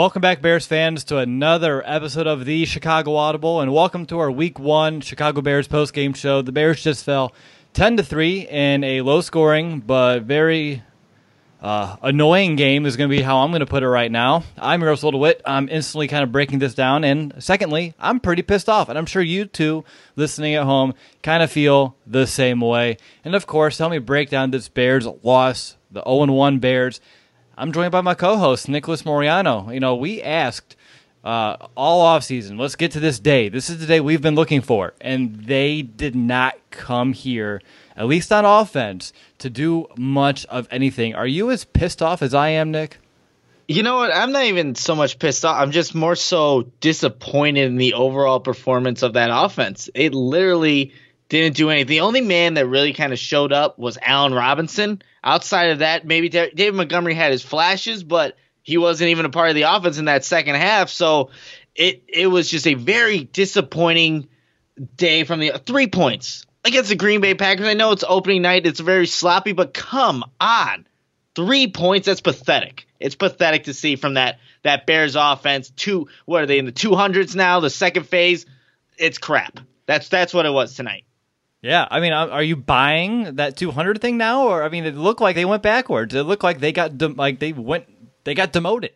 Welcome back, Bears fans, to another episode of the Chicago Audible, and welcome to our Week One Chicago Bears post game show. The Bears just fell ten to three in a low scoring but very uh, annoying game. Is going to be how I'm going to put it right now. I'm Russell DeWitt. I'm instantly kind of breaking this down, and secondly, I'm pretty pissed off, and I'm sure you too, listening at home, kind of feel the same way. And of course, help me break down this Bears loss, the 0 1 Bears. I'm joined by my co-host Nicholas Moreano. You know, we asked uh, all off season. Let's get to this day. This is the day we've been looking for, and they did not come here, at least on offense, to do much of anything. Are you as pissed off as I am, Nick? You know what? I'm not even so much pissed off. I'm just more so disappointed in the overall performance of that offense. It literally didn't do anything. The only man that really kind of showed up was Allen Robinson. Outside of that, maybe David Montgomery had his flashes, but he wasn't even a part of the offense in that second half. So it it was just a very disappointing day from the three points against the Green Bay Packers. I know it's opening night; it's very sloppy, but come on, three points. That's pathetic. It's pathetic to see from that that Bears offense. Two, what are they in the two hundreds now? The second phase, it's crap. That's that's what it was tonight. Yeah, I mean, are you buying that 200 thing now, or I mean, it looked like they went backwards. It looked like they got de- like they went they got demoted.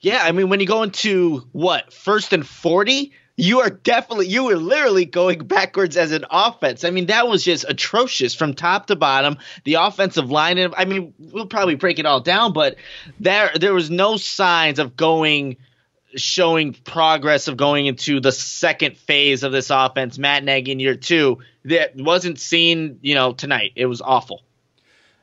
Yeah, I mean, when you go into what first and 40, you are definitely you were literally going backwards as an offense. I mean, that was just atrocious from top to bottom. The offensive line, and I mean, we'll probably break it all down, but there there was no signs of going showing progress of going into the second phase of this offense, Matt Nagy in year two, that wasn't seen, you know, tonight. It was awful.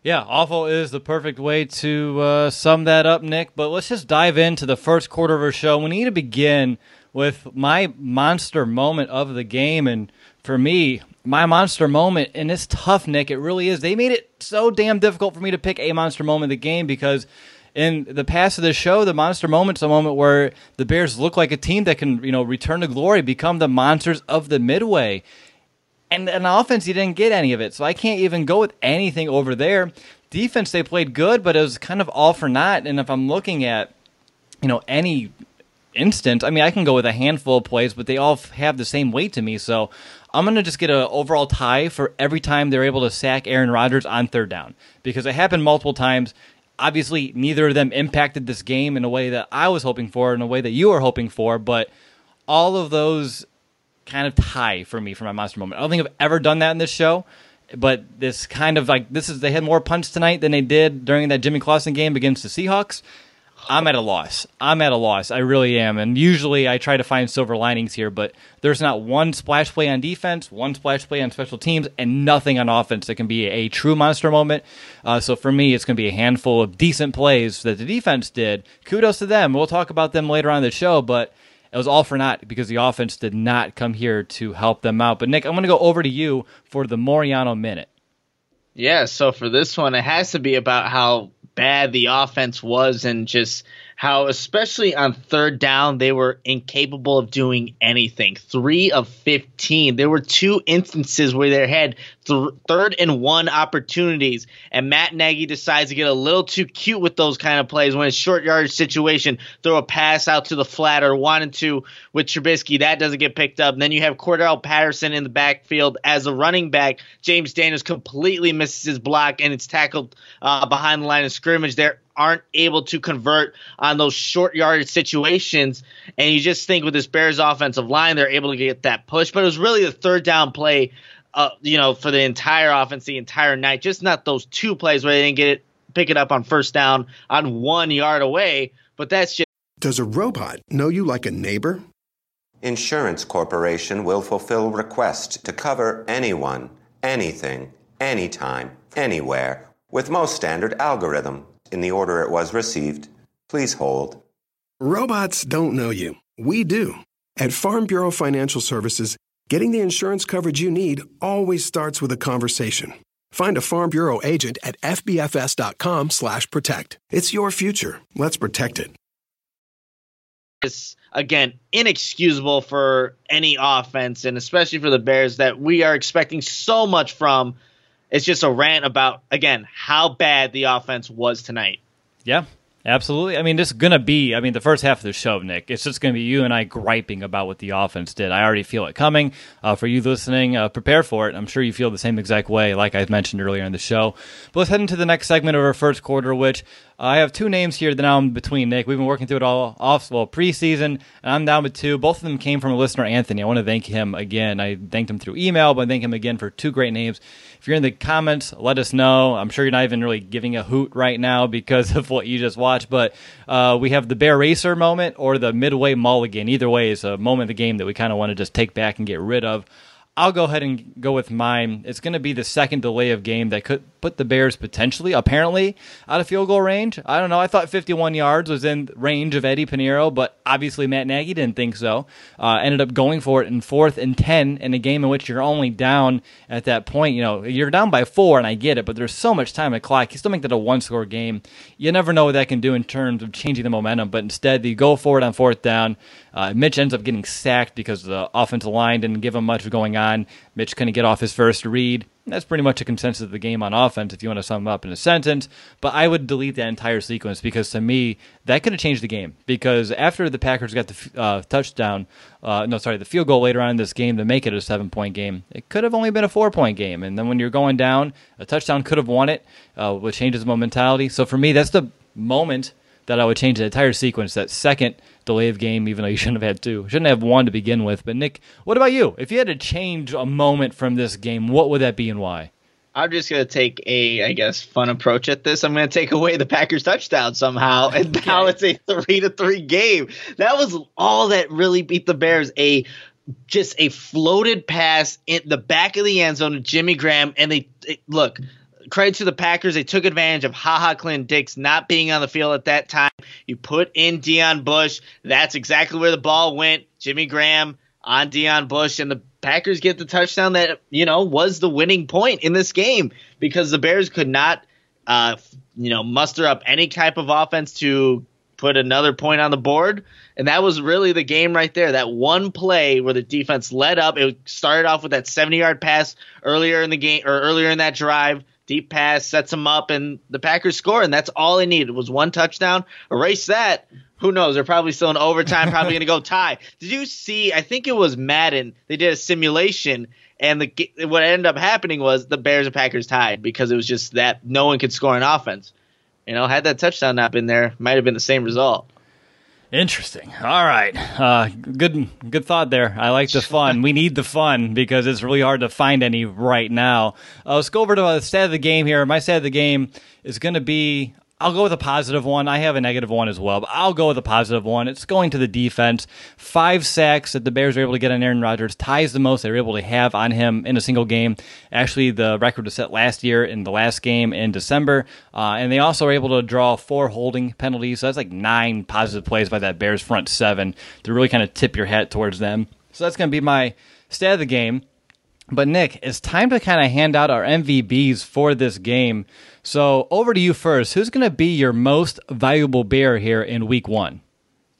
Yeah, awful is the perfect way to uh, sum that up, Nick. But let's just dive into the first quarter of our show. We need to begin with my monster moment of the game. And for me, my monster moment, and it's tough, Nick. It really is. They made it so damn difficult for me to pick a monster moment of the game because – in the past of the show, the monster moment's a moment where the Bears look like a team that can, you know, return to glory, become the monsters of the midway. And an offense, you didn't get any of it. So I can't even go with anything over there. Defense, they played good, but it was kind of all for naught. And if I'm looking at, you know, any instant, I mean, I can go with a handful of plays, but they all have the same weight to me. So I'm going to just get an overall tie for every time they're able to sack Aaron Rodgers on third down because it happened multiple times obviously neither of them impacted this game in a way that I was hoping for, in a way that you were hoping for, but all of those kind of tie for me for my monster moment. I don't think I've ever done that in this show, but this kind of like this is they had more punch tonight than they did during that Jimmy Clausen game against the Seahawks. I'm at a loss. I'm at a loss. I really am. And usually I try to find silver linings here, but there's not one splash play on defense, one splash play on special teams, and nothing on offense that can be a true monster moment. Uh, so for me, it's going to be a handful of decent plays that the defense did. Kudos to them. We'll talk about them later on the show, but it was all for naught because the offense did not come here to help them out. But Nick, I'm going to go over to you for the Moreano minute. Yeah, so for this one, it has to be about how bad the offense was and just how, especially on third down, they were incapable of doing anything. Three of 15. There were two instances where they had th- third and one opportunities, and Matt Nagy decides to get a little too cute with those kind of plays when it's short yardage situation, throw a pass out to the flat or wanted to with Trubisky. That doesn't get picked up. And then you have Cordarrelle Patterson in the backfield as a running back. James Daniels completely misses his block, and it's tackled uh, behind the line of scrimmage there aren't able to convert on those short yardage situations. And you just think with this Bears offensive line, they're able to get that push. But it was really the third down play uh, you know, for the entire offense, the entire night. Just not those two plays where they didn't get it, pick it up on first down on one yard away. But that's just Does a robot know you like a neighbor? Insurance Corporation will fulfill requests to cover anyone, anything, anytime, anywhere, with most standard algorithm in the order it was received. Please hold. Robots don't know you. We do. At Farm Bureau Financial Services, getting the insurance coverage you need always starts with a conversation. Find a Farm Bureau agent at fbfs.com/protect. It's your future. Let's protect it. It's again inexcusable for any offense, and especially for the Bears that we are expecting so much from. It's just a rant about again how bad the offense was tonight. Yeah, Absolutely. I mean, this is going to be, I mean, the first half of the show, Nick, it's just going to be you and I griping about what the offense did. I already feel it coming. Uh, for you listening, uh, prepare for it. I'm sure you feel the same exact way, like I mentioned earlier in the show. But let's head into the next segment of our first quarter, which I have two names here that I'm between, Nick. We've been working through it all off, well, preseason, and I'm down with two. Both of them came from a listener, Anthony. I want to thank him again. I thanked him through email, but I thank him again for two great names. If you're in the comments, let us know. I'm sure you're not even really giving a hoot right now because of what you just watched, but uh, we have the Bear Racer moment or the Midway Mulligan. Either way is a moment of the game that we kind of want to just take back and get rid of. I'll go ahead and go with mine. It's going to be the second delay of game that could put the Bears potentially, apparently, out of field goal range. I don't know. I thought 51 yards was in range of Eddy Piñeiro, but obviously Matt Nagy didn't think so. Uh, ended up going for it in fourth and 10 in a game in which you're only down at that point. You know, you're down by four, and I get it, but there's so much time at clock. You still make that a one score game. You never know what that can do in terms of changing the momentum, but instead, you go for it on fourth down. Uh, Mitch ends up getting sacked because the offensive line didn't give him much going on. Mitch couldn't get off his first read. That's pretty much a consensus of the game on offense if you want to sum up in a sentence. But I would delete that entire sequence because to me, that could have changed the game. Because after the Packers got the uh, touchdown, uh, no, sorry, the field goal later on in this game to make it a seven point game, it could have only been a four point game. And then when you're going down, a touchdown could have won it, uh, which changes the mentality. So for me, that's the moment that I would change the entire sequence. That second delay of game, even though you shouldn't have had two. Shouldn't have one to begin with. But Nick, what about you? If you had to change a moment from this game, what would that be and why? I'm just gonna take a, I guess, fun approach at this. I'm gonna take away the Packers touchdown somehow, and okay. now it's a three to three game. That was all that really beat the Bears. A just a floated pass in the back of the end zone to Jimmy Graham, and they, they look credit to the Packers. They took advantage of Ha Ha Clinton-Dix not being on the field at that time. You put in Deon Bush. That's exactly where the ball went. Jimmy Graham on Deon Bush, and the Packers get the touchdown that, you know, was the winning point in this game because the Bears could not, uh, you know, muster up any type of offense to put another point on the board. And that was really the game right there. That one play where the defense led up. It started off with that 70 yard pass earlier in the game or earlier in that drive deep pass sets them up, and the Packers score, and that's all they needed was one touchdown. Erase that. Who knows? They're probably still in overtime, probably going to go tie. Did you see? I think it was Madden. They did a simulation, and the what ended up happening was the Bears and Packers tied because it was just that no one could score an offense. You know, had that touchdown not been there, might have been the same result. Interesting. All right. Uh, good good thought there. I like the fun. we need the fun because it's really hard to find any right now. Uh, let's go over to the stat of the game here. My stat of the game is going to be I'll go with a positive one. I have a negative one as well, but I'll go with a positive one. It's going to the defense. Five sacks that the Bears are able to get on Aaron Rodgers ties the most they were able to have on him in a single game. Actually, the record was set last year in the last game in December. Uh, and they also were able to draw four holding penalties. So that's like nine positive plays by that Bears front seven to really kind of tip your hat towards them. So that's going to be my stat of the game. But Nick, it's time to kind of hand out our MVBs for this game. So over to you first. Who's going to be your most valuable bear here in week one?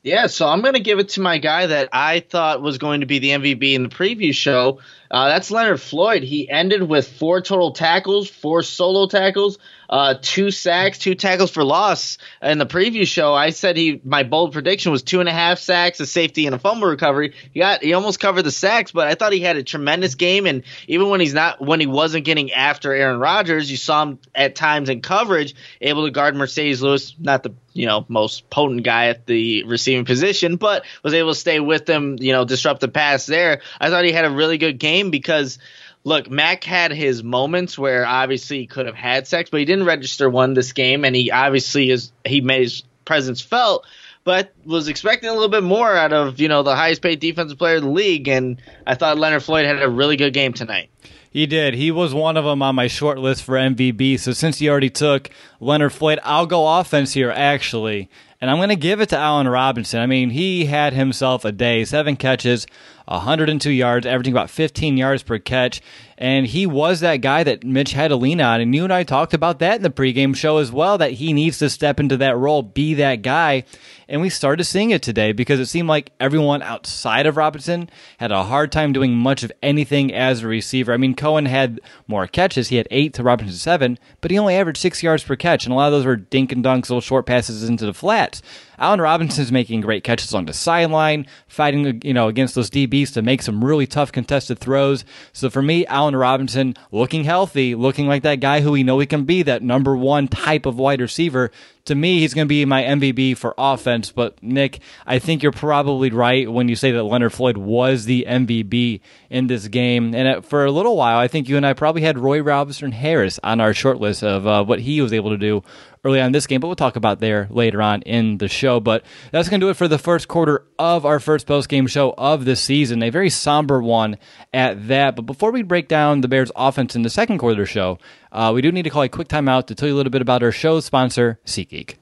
Yeah, so I'm going to give it to my guy that I thought was going to be the MVP in the preview show. Uh, that's Leonard Floyd. He ended with four total tackles, four solo tackles, uh, two sacks, two tackles for loss. In the preview show, I said he my bold prediction was two and a half sacks, a safety, and a fumble recovery. He got he almost covered the sacks, but I thought he had a tremendous game. And even when he's not when he wasn't getting after Aaron Rodgers, you saw him at times in coverage able to guard Marcedes Lewis, not the you know most potent guy at the receiving position, but was able to stay with them, you know, disrupt the pass there. I thought he had a really good game because look, Mack had his moments where obviously he could have had sex, but he didn't register one this game, and he obviously is he made his presence felt. but was expecting a little bit more out of you know the highest paid defensive player in the league, and I thought Leonard Floyd had a really good game tonight. He did. He was one of them on my short list for MVP. So since he already took Leonard Floyd, I'll go offense here actually. And I'm going to give it to Allen Robinson. I mean, he had himself a day, seven catches, 102 yards, averaging about 15 yards per catch. And he was that guy that Mitch had to lean on. And you and I talked about that in the pregame show as well, that he needs to step into that role, be that guy. And we started seeing it today because it seemed like everyone outside of Robinson had a hard time doing much of anything as a receiver. I mean, Cohen had more catches. He had eight to Robinson's seven, but he only averaged six yards per catch. And a lot of those were dink and dunks, little short passes into the flats. Allen Robinson's making great catches along the sideline, fighting you know against those DBs to make some really tough contested throws. So for me, Allen Robinson looking healthy, looking like that guy who we know he can be, that number one type of wide receiver to me, he's going to be my MVP for offense. But Nick, I think you're probably right when you say that Leonard Floyd was the MVP in this game. And for a little while, I think you and I probably had Roy Robinson Harris on our short list of uh, what he was able to do early on this game, but we'll talk about there later on in the show. But that's going to do it for the first quarter of our first post game show of the season. A very somber one at that. But before we break down the Bears' offense in the second quarter show, uh, we do need to call a quick timeout to tell you a little bit about our show sponsor, SeatGeek.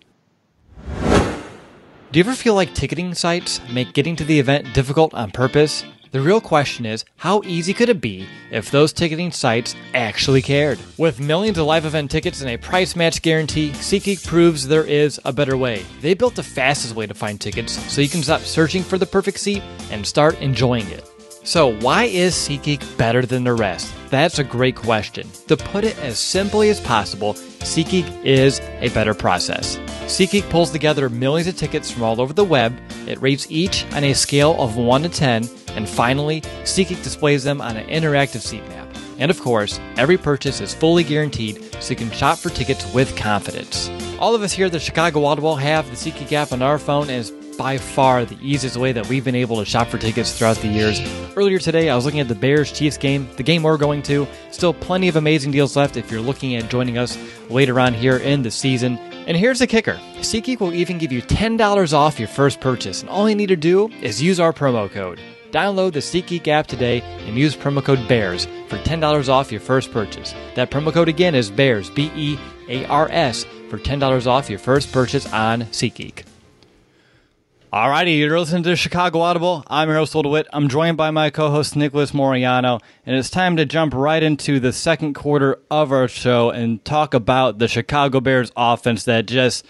Do you ever feel like ticketing sites make getting to the event difficult on purpose? The real question is, how easy could it be if those ticketing sites actually cared? With millions of live event tickets and a price match guarantee, SeatGeek proves there is a better way. They built the fastest way to find tickets so you can stop searching for the perfect seat and start enjoying it. So, why is SeatGeek better than the rest? That's a great question. To put it as simply as possible, SeatGeek is a better process. SeatGeek pulls together millions of tickets from all over the web. It rates each on a scale of 1 to 10, and finally, SeatGeek displays them on an interactive seat map. And of course, every purchase is fully guaranteed so you can shop for tickets with confidence. All of us here at the Chicago Audible have the SeatGeek app on our phone, and it's by far the easiest way that we've been able to shop for tickets throughout the years. Earlier today, I was looking at the Bears Chiefs game, the game we're going to. Still plenty of amazing deals left if you're looking at joining us later on here in the season. And here's the kicker SeatGeek will even give you $10 off your first purchase, and all you need to do is use our promo code. Download the SeatGeek app today and use promo code BEARS for $10 off your first purchase. That promo code again is BEARS, B E A R S, for $10 off your first purchase on SeatGeek. Alrighty, you're listening to Chicago Audible. I'm host, DeWitt. I'm joined by my co-host, Nicholas Moreano, and it's time to jump right into the second quarter of our show and talk about the Chicago Bears offense that just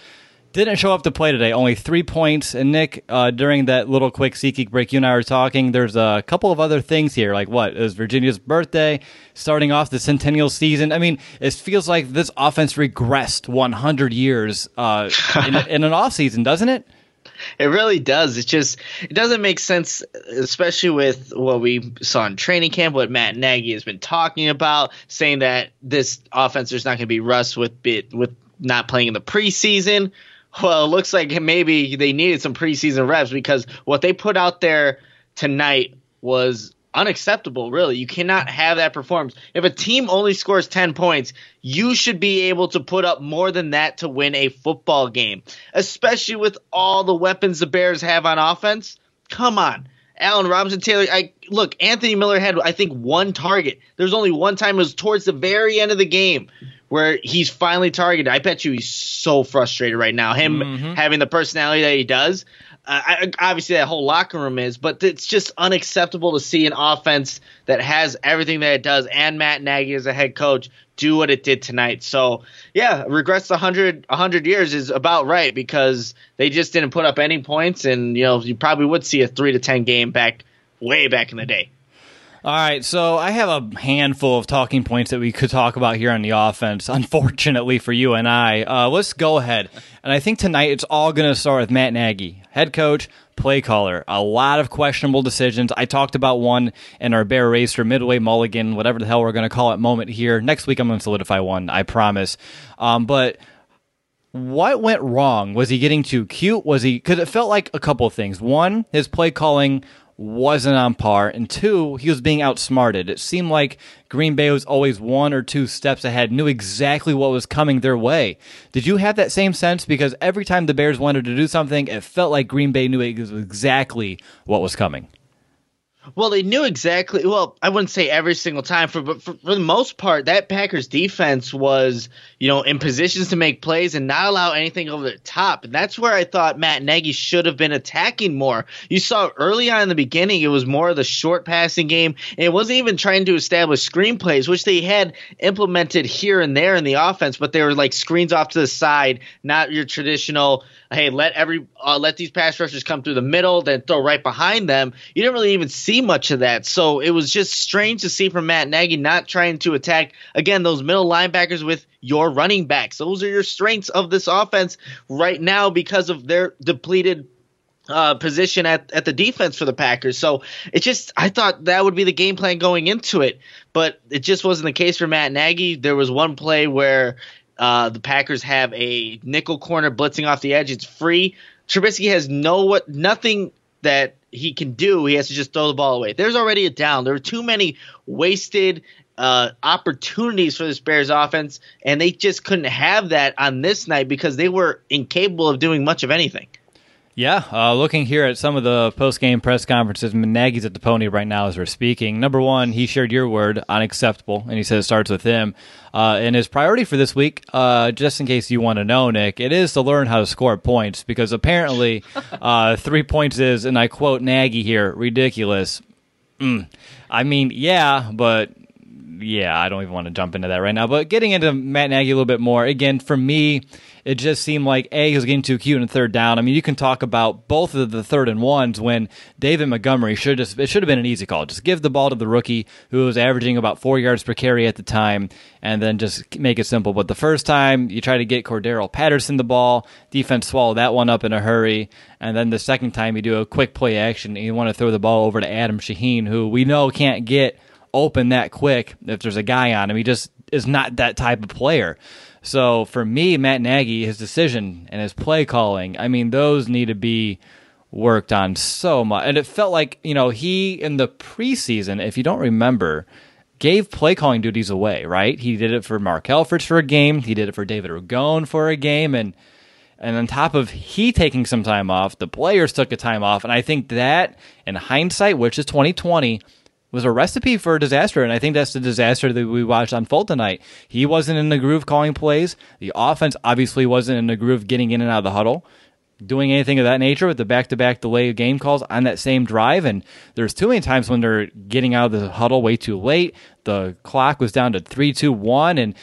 didn't show up to play today. Only three points. And Nick, uh, during that little quick SeatGeek break, you and I were talking. There's a couple of other things here, like what is Virginia's birthday, starting off the centennial season. I mean, it feels like this offense regressed 100 years uh, in, in an off season, doesn't it? It really does. It just it doesn't make sense, especially with what we saw in training camp, what Matt Nagy has been talking about, saying that this offense there's not going to be rust with bit with not playing in the preseason. Well, it looks like maybe they needed some preseason reps because what they put out there tonight was unacceptable, really. You cannot have that performance. If a team only scores 10 points, you should be able to put up more than that to win a football game, especially with all the weapons the Bears have on offense. Come on. Allen Robinson Taylor, I look, Anthony Miller had I think one target. There's only one time it was towards the very end of the game where he's finally targeted. I bet you he's so frustrated right now. Him mm-hmm. having the personality that he does. Uh, I, obviously, that whole locker room is, but it's just unacceptable to see an offense that has everything that it does and Matt Nagy as a head coach do what it did tonight. So, yeah, regrets 100, 100 years is about right because they just didn't put up any points, and you know you probably would see a three to ten game back way back in the day. All right, so I have a handful of talking points that we could talk about here on the offense. Unfortunately for you and I, uh, let's go ahead. And I think tonight it's all going to start with Matt Nagy, head coach, play caller. A lot of questionable decisions. I talked about one in our Bear Racer Midway Mulligan, whatever the hell we're going to call it, moment here. Next week I'm going to solidify one, I promise. Um, but what went wrong? Was he getting too cute? Was he? Because it felt like a couple of things. One, his play calling wasn't on par, and two, he was being outsmarted. It seemed like Green Bay was always one or two steps ahead, knew exactly what was coming their way. Did you have that same sense? Because every time the Bears wanted to do something, it felt like Green Bay knew exactly what was coming. Well, they knew exactly. Well, I wouldn't say every single time, for but for, for, the most part, that Packers defense was, you know, in positions to make plays and not allow anything over the top. And that's where I thought Matt Nagy should have been attacking more. You saw early on in the beginning, it was more of the short passing game, and it wasn't even trying to establish screen plays, which they had implemented here and there in the offense, but they were like screens off to the side, not your traditional hey, let every uh, let these pass rushers come through the middle, then throw right behind them. You didn't really even see much of that, so it was just strange to see from Matt Nagy not trying to attack again those middle linebackers with your running backs. Those are your strengths of this offense right now because of their depleted uh, position at, at the defense for the Packers. So it just, I thought that would be the game plan going into it, but it just wasn't the case for Matt Nagy. There was one play where uh, the Packers have a nickel corner blitzing off the edge. It's free. Trubisky has no what nothing that he can do. He has to just throw the ball away. There's already a down. There are too many wasted uh, opportunities for this Bears offense, and they just couldn't have that on this night because they were incapable of doing much of anything. Yeah, uh, looking here at some of the post game press conferences, Nagy's at the pony right now as we're speaking. Number one, he shared your word, unacceptable, and he said it starts with him. Uh, and his priority for this week, uh, just in case you want to know, Nick, it is to learn how to score points because apparently uh, three points is, and I quote Nagy here, ridiculous. Mm. I mean, yeah, but yeah, I don't even want to jump into that right now. But getting into Matt Nagy a little bit more, again, for me, it just seemed like A, he was getting too cute in third down. I mean, you can talk about both of the third and ones when David Montgomery should just it should have been an easy call. Just give the ball to the rookie who was averaging about four yards per carry at the time, and then just make it simple. But the first time you try to get Cordarrelle Patterson the ball, defense swallowed that one up in a hurry, and then the second time you do a quick play action and you want to throw the ball over to Adam Shaheen, who we know can't get open that quick if there's a guy on him. He just is not that type of player. So for me, Matt Nagy, his decision and his play calling, I mean, those need to be worked on so much. And it felt like, you know, he in the preseason, if you don't remember, gave play calling duties away, right? He did it for Mark Helfrich for a game, he did it for David Ragone for a game, and and on top of he taking some time off, the players took a time off. And I think that in hindsight, which is 2020, was a recipe for a disaster, and I think that's the disaster that we watched unfold tonight. He wasn't in the groove calling plays. The offense obviously wasn't in the groove getting in and out of the huddle, doing anything of that nature with the back-to-back delay of game calls on that same drive. And there's too many times when they're getting out of the huddle way too late. The clock was down to three, two, one, and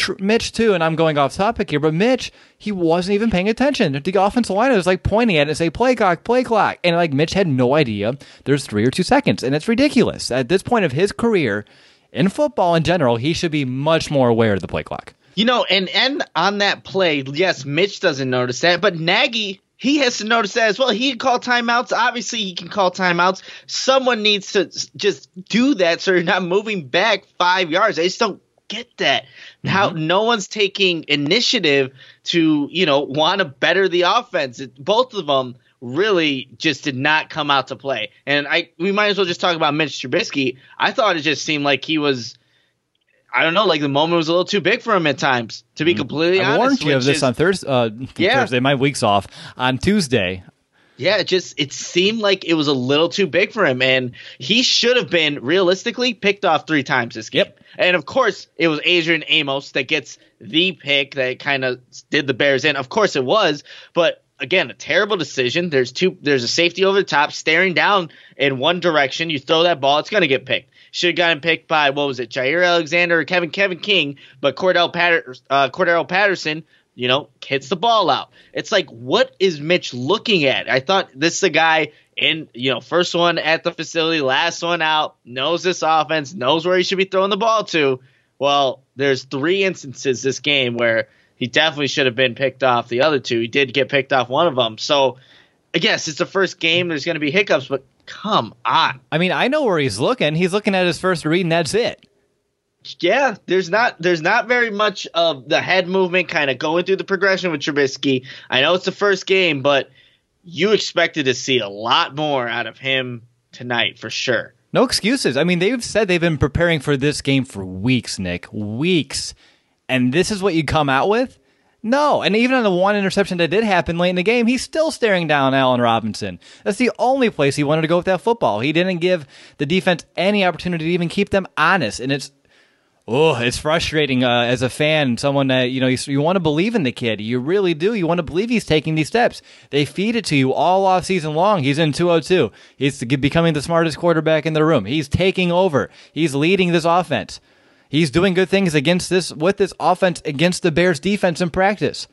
Tr- Mitch too, and I'm going off topic here, but Mitch, he wasn't even paying attention. The offensive line was like pointing at it and say, play clock, play clock. And like Mitch had no idea there's three or two seconds. And it's ridiculous. At this point of his career, in football in general, he should be much more aware of the play clock. You know, and and on that play, yes, Mitch doesn't notice that, but Nagy he has to notice that as well. He can call timeouts. Obviously, he can call timeouts. Someone needs to just do that so you're not moving back five yards. I just don't get that. Mm-hmm. How no one's taking initiative to, you know, want to better the offense. It, both of them really just did not come out to play. And I we might as well just talk about Mitch Trubisky. I thought it just seemed like he was I don't know, like the moment was a little too big for him at times. To be mm-hmm. completely I honest, warned you of this is, on Thursday. Uh, yeah. Thursday, my week's off on Tuesday. Yeah, it just it seemed like it was a little too big for him, and he should have been realistically picked off three times this game. Yep. And of course, it was Adrian Amos that gets the pick that kind of did the Bears in. Of course, it was, but again, a terrible decision. There's two. There's a safety over the top, staring down in one direction. You throw that ball, it's going to get picked. Should have gotten picked by what was it, Jaire Alexander or Kevin Kevin King, but Cordell Patter, uh, Cordarrelle Patterson you know, hits the ball out. It's like, what is Mitch looking at? I thought this is a guy in, you know, first one at the facility, last one out, knows this offense, knows where he should be throwing the ball to. Well, there's three instances this game where he definitely should have been picked off the other two. He did get picked off one of them. So, I guess it's the first game. There's going to be hiccups, but come on. I mean, I know where he's looking. He's looking at his first read, and that's it yeah, there's not there's not very much of the head movement kind of going through the progression with Trubisky. I know it's the first game, but you expected to see a lot more out of him tonight for sure. No excuses. I mean, they've said they've been preparing for this game for weeks, Nick. Weeks. And this is what you come out with? No. And even on the one interception that did happen late in the game, he's still staring down Allen Robinson. That's the only place he wanted to go with that football. He didn't give the defense any opportunity to even keep them honest. And it's Oh, it's frustrating uh, as a fan. Someone that you know you, you want to believe in the kid. You really do. You want to believe he's taking these steps. They feed it to you all off season long. He's in 202. He's becoming the smartest quarterback in the room. He's taking over. He's leading this offense. He's doing good things against this with this offense against the Bears defense in practice.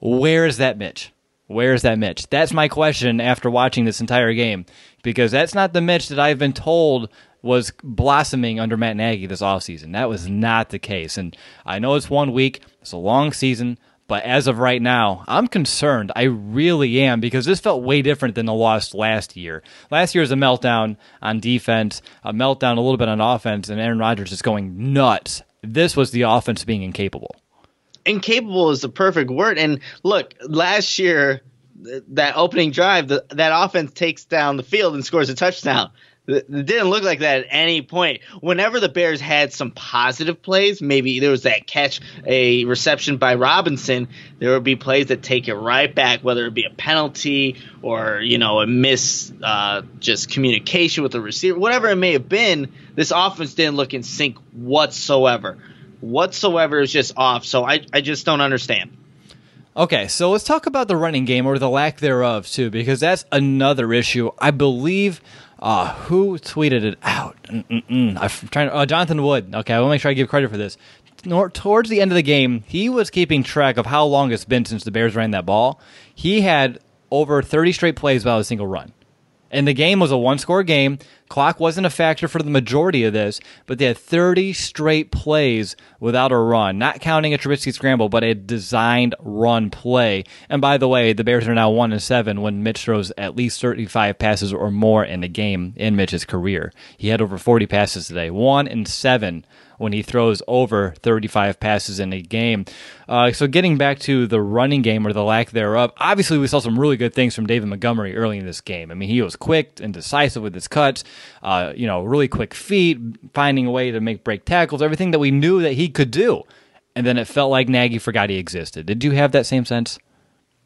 Where is that Mitch? Where is that Mitch? That's my question after watching this entire game because that's not the Mitch that I've been told was blossoming under Matt Nagy this offseason. That was not the case. And I know it's one week, it's a long season, but as of right now, I'm concerned. I really am because this felt way different than the loss last year. Last year was a meltdown on defense, a meltdown a little bit on offense, and Aaron Rodgers is going nuts. This was the offense being incapable. Incapable is the perfect word. And look, last year, that opening drive, the, that offense takes down the field and scores a touchdown. It didn't look like that at any point. Whenever the Bears had some positive plays, maybe there was that catch, a reception by Robinson, there would be plays that take it right back, whether it be a penalty or you know a miss, uh, just communication with the receiver, whatever it may have been. This offense didn't look in sync whatsoever. Whatsoever is just off. So I, I just don't understand. Okay, so let's talk about the running game or the lack thereof too, because that's another issue. I believe uh, who tweeted it out? Mm-mm-mm. I'm trying. To, uh, Jonathan Wood. Okay, I want to make sure I give credit for this. Nor, towards the end of the game, he was keeping track of how long it's been since the Bears ran that ball. He had over 30 straight plays without a single run. And the game was a one score game. Clock wasn't a factor for the majority of this, but they had 30 straight plays without a run, not counting a Trubisky scramble, but a designed run play. And by the way, the Bears are now 1 and 7 when Mitch throws at least 35 passes or more in the game in Mitch's career. He had over 40 passes today. 1 and 7 when he throws over 35 passes in a game. Uh, so getting back to the running game or the lack thereof, obviously we saw some really good things from David Montgomery early in this game. I mean, he was quick and decisive with his cuts, uh, you know, really quick feet, finding a way to make break tackles, everything that we knew that he could do. And then it felt like Nagy forgot he existed. Did you have that same sense?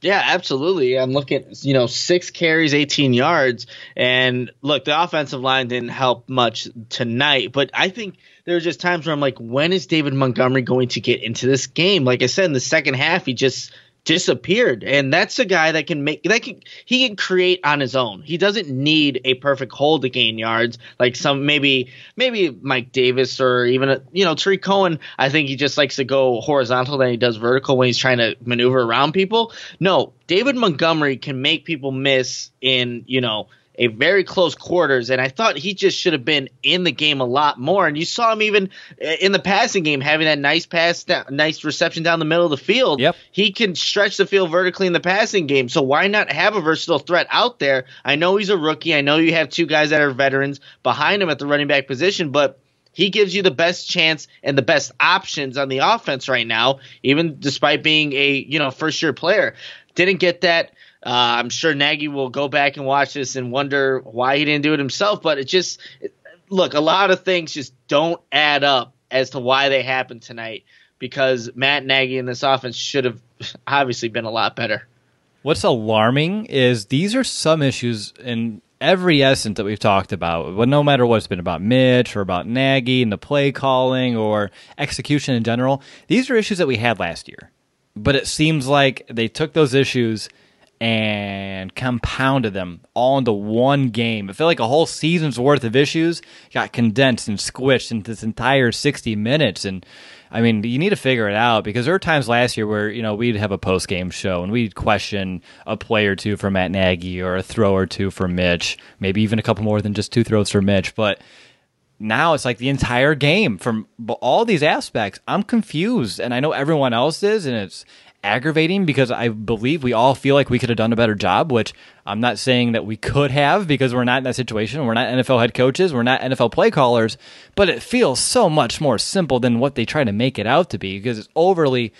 Yeah, absolutely. I'm looking, you know, six carries, 18 yards. And look, the offensive line didn't help much tonight, but I think there are just times where I'm like, when is David Montgomery going to get into this game? Like I said, in the second half, he just disappeared. And that's a guy that can make that can he can create on his own. He doesn't need a perfect hole to gain yards. Like some maybe maybe mike davis or even a, you know Tarik Cohen i think he just likes to go horizontal than he does vertical when he's trying to maneuver around people. No david montgomery can make people miss in you know a very close quarters, and I thought he just should have been in the game a lot more. And you saw him even eh, in the passing game having that nice pass, nice reception down the middle of the field. Yep. He can stretch the field vertically in the passing game. So why not have a versatile threat out there? I know he's a rookie. I know you have two guys that are veterans behind him at the running back position, but he gives you the best chance and the best options on the offense right now, even despite being a you know first year player. Didn't get that uh, I'm sure Nagy will go back and watch this and wonder why he didn't do it himself. But it just it, look, a lot of things just don't add up as to why they happened tonight. Because Matt Nagy in this offense should have obviously been a lot better. What's alarming is these are some issues in every essence that we've talked about, but no matter what it's been about Mitch or about Nagy and the play calling or execution in general, these are issues that we had last year. But it seems like they took those issues and compounded them all into one game. It felt like a whole season's worth of issues got condensed and squished into this entire 60 minutes. And I mean, you need to figure it out because there were times last year where, you know, we'd have a post game show and we'd question a play or two for Matt Nagy or a throw or two for Mitch, maybe even a couple more than just two throws for Mitch. But now it's like the entire game from all these aspects. I'm confused and I know everyone else is and it's aggravating because I believe we all feel like we could have done a better job, which I'm not saying that we could have because we're not in that situation. We're not NFL head coaches, we're not NFL play callers, but it feels so much more simple than what they try to make it out to be because it's overly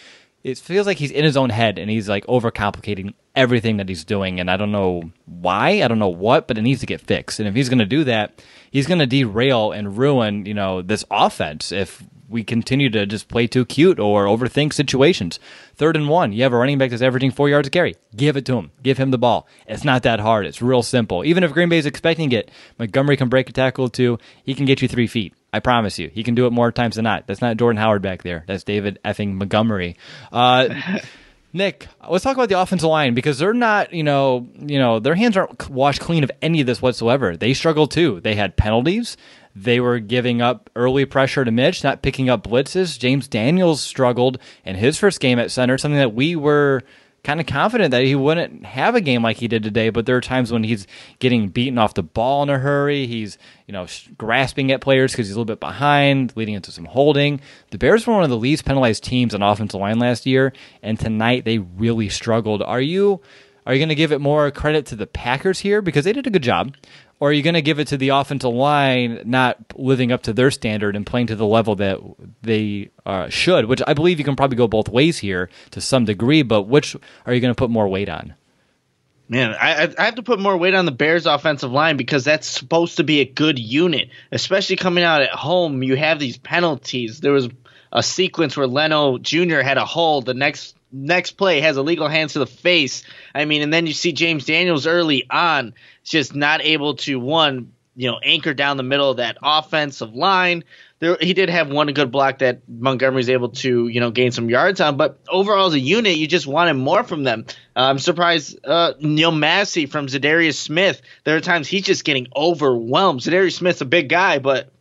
it feels like he's in his own head and he's like overcomplicating everything that he's doing, and I don't know why, I don't know what, but it needs to get fixed. And if he's going to do that, he's going to derail and ruin, you know, this offense if we continue to just play too cute or overthink situations. Third and one, you have a running back that's averaging four yards a carry. Give it to him. Give him the ball. It's not that hard. It's real simple. Even if Green Bay is expecting it, Montgomery can break a tackle too. He can get you three feet. I promise you. He can do it more times than not. That's not Jordan Howard back there. That's David effing Montgomery. Uh, Nick, let's talk about the offensive line because they're not, you know, you know, their hands aren't washed clean of any of this whatsoever. They struggled too. They had penalties. They were giving up early pressure to Mitch, not picking up blitzes. James Daniels struggled in his first game at center, something that we were kind of confident that he wouldn't have a game like he did today. But there are times when he's getting beaten off the ball in a hurry. He's you know grasping at players because he's a little bit behind, leading into some holding. The Bears were one of the least penalized teams on offensive line last year, and tonight they really struggled. Are you? Are you going to give it more credit to the Packers here because they did a good job? Or are you going to give it to the offensive line not living up to their standard and playing to the level that they uh, should? Which I believe you can probably go both ways here to some degree, but which are you going to put more weight on? Man, I, I have to put more weight on the Bears' offensive line because that's supposed to be a good unit, especially coming out at home. You have these penalties. There was a sequence where Leno Jr. had a hold. The next next play has illegal hands to the face. I mean, and then you see James Daniels early on just not able to one, you know, anchor down the middle of that offensive line. There, he did have one good block that Montgomery's able to, you know, gain some yards on. But overall, as a unit, you just wanted more from them. Uh, I'm surprised uh, Neil Massie from Za'Darius Smith. There are times he's just getting overwhelmed. Za'Darius Smith's a big guy, but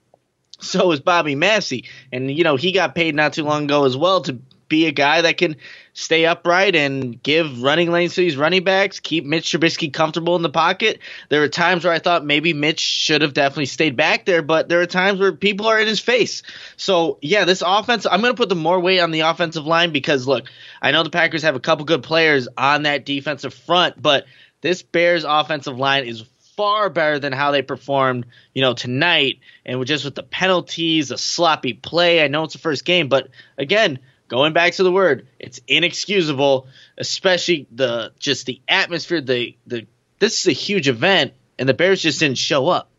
so is Bobby Massie, and you know he got paid not too long ago as well to be a guy that can stay upright and give running lanes to these running backs, keep Mitch Trubisky comfortable in the pocket. There are times where I thought maybe Mitch should have definitely stayed back there, but there are times where people are in his face. So, yeah, this offense, I'm going to put the more weight on the offensive line because, look, I know the Packers have a couple good players on that defensive front, but this Bears offensive line is far better than how they performed, you know, tonight. And just with the penalties, a sloppy play. I know it's the first game, but again, going back to the word, it's inexcusable, especially the just the atmosphere. The the this is a huge event, and the Bears just didn't show up.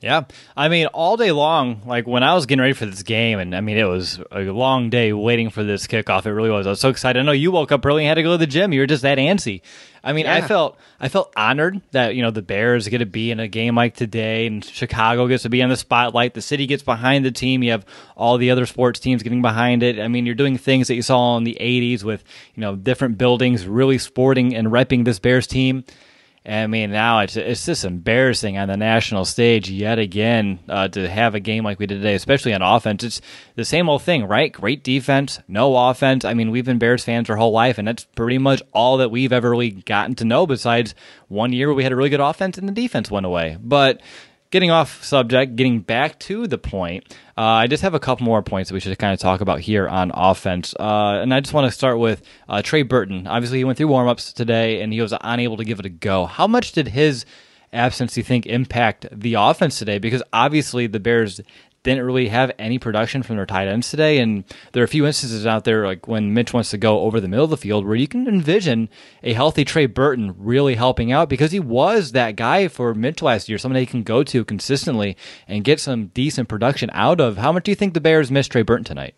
Yeah, I mean, all day long, like when I was getting ready for this game, and I mean, it was a long day waiting for this kickoff. It really was. I was so excited. I know you woke up early and had to go to the gym. You were just that antsy. I mean, yeah. I felt I felt honored that you know the Bears get to be in a game like today, and Chicago gets to be in the spotlight. The city gets behind the team. You have all the other sports teams getting behind it. I mean, you're doing things that you saw in the '80s with you know different buildings really sporting and repping this Bears team. I mean, now it's it's just embarrassing on the national stage yet again uh, to have a game like we did today, especially on offense. It's the same old thing, right? Great defense, no offense. I mean, we've been Bears fans our whole life, and that's pretty much all that we've ever really gotten to know. Besides one year where we had a really good offense and the defense went away, but getting off subject, getting back to the point, uh, I just have a couple more points that we should kind of talk about here on offense. Uh, and I just want to start with uh, Trey Burton. Obviously, he went through warmups today and he was unable to give it a go. How much did his absence, you think, impact the offense today? Because obviously the Bears didn't really have any production from their tight ends today. And there are a few instances out there, like when Mitch wants to go over the middle of the field, where you can envision a healthy Trey Burton really helping out because he was that guy for Mitch last year, someone he can go to consistently and get some decent production out of. How much do you think the Bears missed Trey Burton tonight?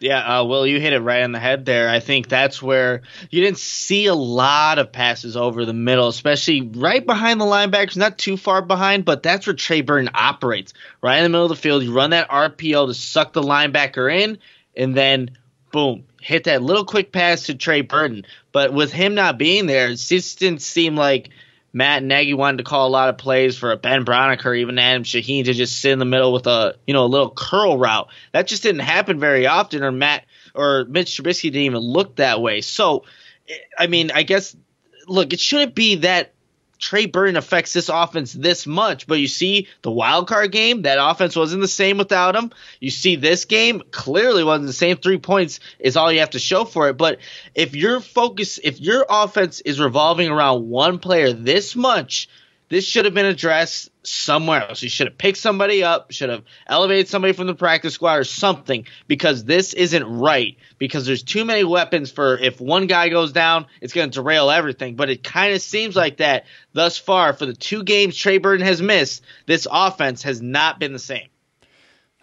Yeah, uh, Will, you hit it right on the head there. I think that's where you didn't see a lot of passes over the middle, especially right behind the linebackers, not too far behind, but that's where Trey Burton operates. Right in the middle of the field, you run that RPO to suck the linebacker in, and then boom, hit that little quick pass to Trey Burton. But with him not being there, it just didn't seem like – Matt Nagy wanted to call a lot of plays for a Ben Braunecker, even Adam Shaheen to just sit in the middle with a you know a little curl route. That just didn't happen very often, or Matt or Mitch Trubisky didn't even look that way. So, I mean, I guess look, it shouldn't be that Trey Burton affects this offense this much, but you see the wild card game, that offense wasn't the same without him. You see this game, clearly wasn't the same. Three points is all you have to show for it. But if your focus, if your offense is revolving around one player this much, this should have been addressed somewhere else. You should have picked somebody up, should have elevated somebody from the practice squad or something because this isn't right because there's too many weapons for if one guy goes down, it's going to derail everything. But it kind of seems like that thus far for the two games Trey Burton has missed, this offense has not been the same.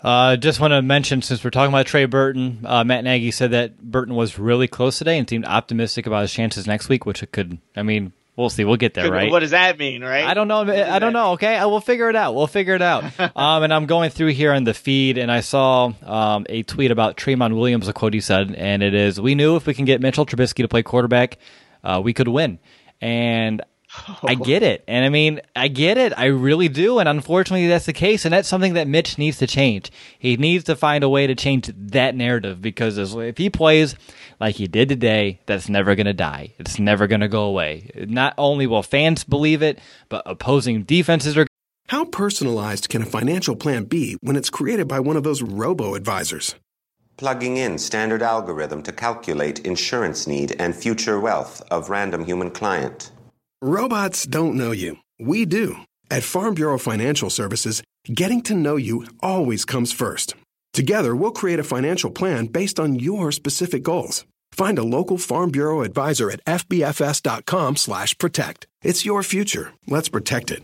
Uh, just want to mention since we're talking about Trey Burton, uh, Matt Nagy said that Burton was really close today and seemed optimistic about his chances next week, which could. I mean, we'll see. We'll get there, right? What does that mean, right? I don't know. I don't know. Okay, I will figure it out. We'll figure it out. um, and I'm going through here on the feed, and I saw um, a tweet about Tramon Williams. A quote he said, and it is: "We knew if we can get Mitchell Trubisky to play quarterback, uh, we could win." And I get it. And I mean, I get it. I really do. And unfortunately, that's the case. And that's something that Mitch needs to change. He needs to find a way to change that narrative because if he plays like he did today, that's never going to die. It's never going to go away. Not only will fans believe it, but opposing defenses are. How personalized can a financial plan be when it's created by one of those robo advisors? Plugging in standard algorithm to calculate insurance need and future wealth of random human client Robots don't know you. We do. At Farm Bureau Financial Services, getting to know you always comes first. Together, we'll create a financial plan based on your specific goals. Find a local Farm Bureau advisor at fbfs.com/protect. It's your future. Let's protect it.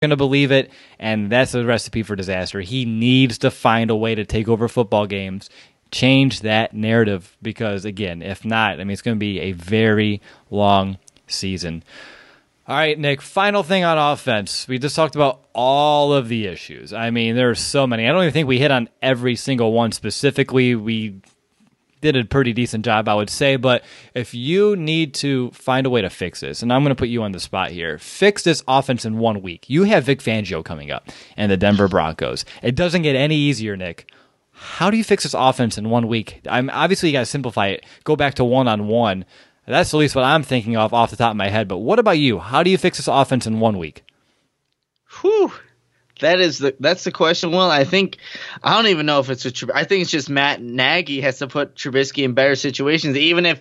Going to believe it, and that's a recipe for disaster. He needs to find a way to take over football games change that narrative because again, if not, I mean it's going to be a very long season. All right, Nick, final thing on offense. We just talked about all of the issues. I mean, there are so many. I don't even think we hit on every single one specifically. We did a pretty decent job, I would say. But if you need to find a way to fix this, and I'm going to put you on the spot here, fix this offense in one week. You have Vic Fangio coming up and the Denver Broncos. It doesn't get any easier, Nick how do you fix this offense in one week? I'm obviously you got to simplify it. Go back to one on one. That's at least what I'm thinking of off the top of my head. But what about you? How do you fix this offense in one week? Whew. That is the that's the question. Well, I think I don't even know if it's a. I think it's just Matt Nagy has to put Trubisky in better situations, even if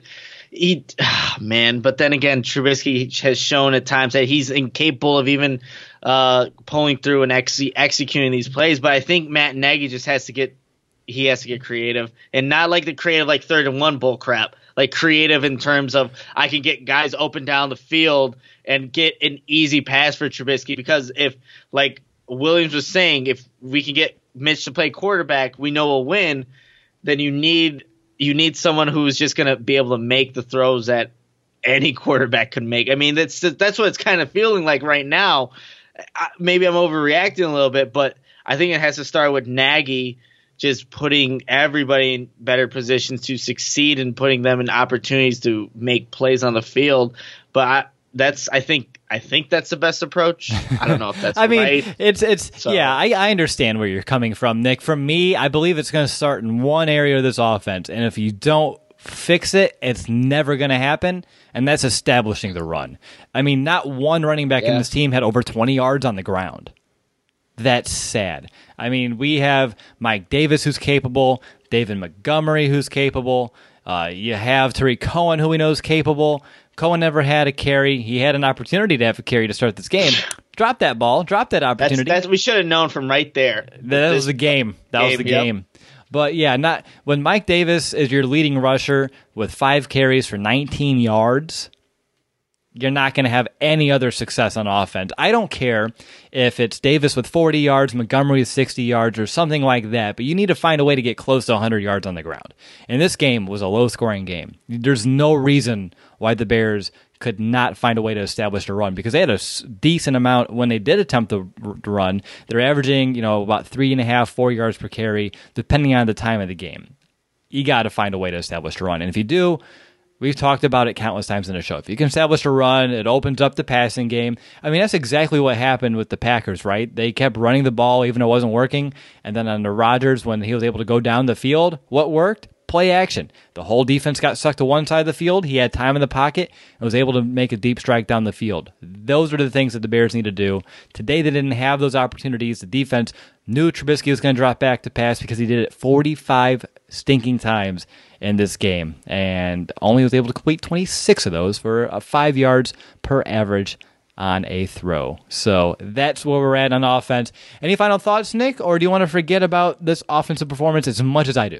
he, oh, man. But then again, Trubisky has shown at times that he's incapable of even uh, pulling through and ex- executing these plays. But I think Matt Nagy just has to get he has to get creative and not like the creative like third and one bull crap like creative in terms of I can get guys open down the field and get an easy pass for Trubisky because if like Williams was saying if we can get Mitch to play quarterback we know we'll win then you need you need someone who's just going to be able to make the throws that any quarterback can make. I mean that's that's what it's kind of feeling like right now. Maybe I'm overreacting a little bit but I think it has to start with Nagy just putting everybody in better positions to succeed and putting them in opportunities to make plays on the field. But I, that's I think I think that's the best approach. I don't know if that's I mean, right. it's it's so. yeah, I, I understand where you're coming from, Nick. For me, I believe it's going to start in one area of this offense, and if you don't fix it, it's never going to happen, and that's establishing the run. I mean, not one running back yeah. in this team had over 20 yards on the ground. That's sad. I mean, we have Mike Davis who's capable, David Montgomery who's capable. Uh, you have Tarik Cohen who we know is capable. Cohen never had a carry. He had an opportunity to have a carry to start this game. Drop that ball. Drop that opportunity. That's, that's we should have known from right there. That was the game. That game, was the yep. game. But yeah, not when Mike Davis is your leading rusher with five carries for 19 yards you're not going to have any other success on offense. I don't care if it's Davis with 40 yards, Montgomery with 60 yards, or something like that, but you need to find a way to get close to 100 yards on the ground. And this game was a low scoring game. There's no reason why the Bears could not find a way to establish a run because they had a decent amount when they did attempt to run. They're averaging, you know, about three and a half, four yards per carry, depending on the time of the game. You got to find a way to establish a run. And if you do, We've talked about it countless times in the show. If you can establish a run, it opens up the passing game. I mean, that's exactly what happened with the Packers, right? They kept running the ball even though it wasn't working. And then under Rodgers, when he was able to go down the field, what worked? Play action. The whole defense got sucked to one side of the field. He had time in the pocket and was able to make a deep strike down the field. Those are the things that the Bears need to do. Today, they didn't have those opportunities. The defense knew Trubisky was going to drop back to pass because he did it 45 stinking times in this game and only was able to complete 26 of those for uh, five yards per average on a throw. So that's where we're at on offense. Any final thoughts, Nick, or do you want to forget about this offensive performance as much as I do?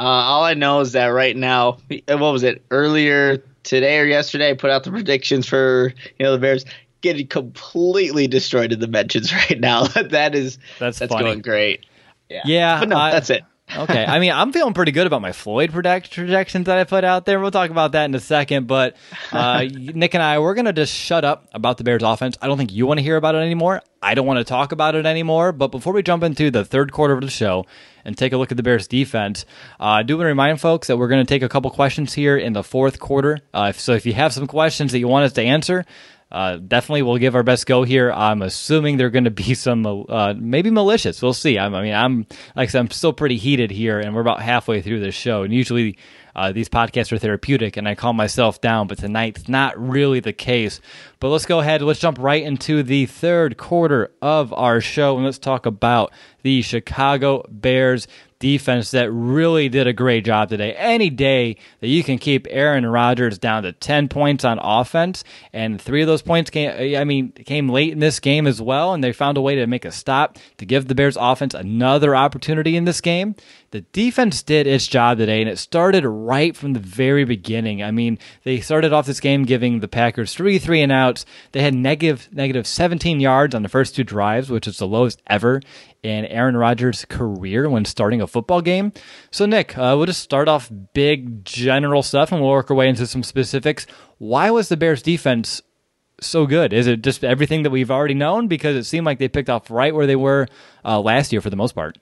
Uh, all I know is that right now, what was it earlier today or yesterday? I put out the predictions for you know the Bears getting completely destroyed in the mentions right now. that is that's that's funny. going great. Yeah, yeah but no, I, that's it okay. I mean, I'm feeling pretty good about my Floyd project- projections that I put out there. We'll talk about that in a second. But uh, Nick and I, we're going to just shut up about the Bears offense. I don't think you want to hear about it anymore. I don't want to talk about it anymore. But before we jump into the third quarter of the show and take a look at the Bears defense, uh, I do want to remind folks that we're going to take a couple questions here in the fourth quarter. Uh, so if you have some questions that you want us to answer, uh, definitely we'll give our best go here. I'm assuming there are going to be some uh, maybe malicious. We'll see. I'm, i mean, I'm like I said, I'm still pretty heated here, and we're about halfway through this show. And usually uh, these podcasts are therapeutic, and I calm myself down. But tonight's not really the case. But let's go ahead. Let's jump right into the third quarter of our show, and let's talk about the Chicago Bears defense that really did a great job today. Any day that you can keep Aaron Rodgers down to 10 points on offense, and three of those points came, I mean, came late in this game as well, and they found a way to make a stop to give the Bears offense another opportunity in this game. The defense did its job today, and it started right from the very beginning. I mean, they started off this game giving the Packers three three and outs. They had negative negative 17 yards on the first two drives, which is the lowest ever in Aaron Rodgers' career when starting a football game. So, Nick, uh, we'll just start off big general stuff and we'll work our way into some specifics. Why was the Bears defense so good? Is it just everything that we've already known? Because it seemed like they picked off right where they were uh, last year for the most part.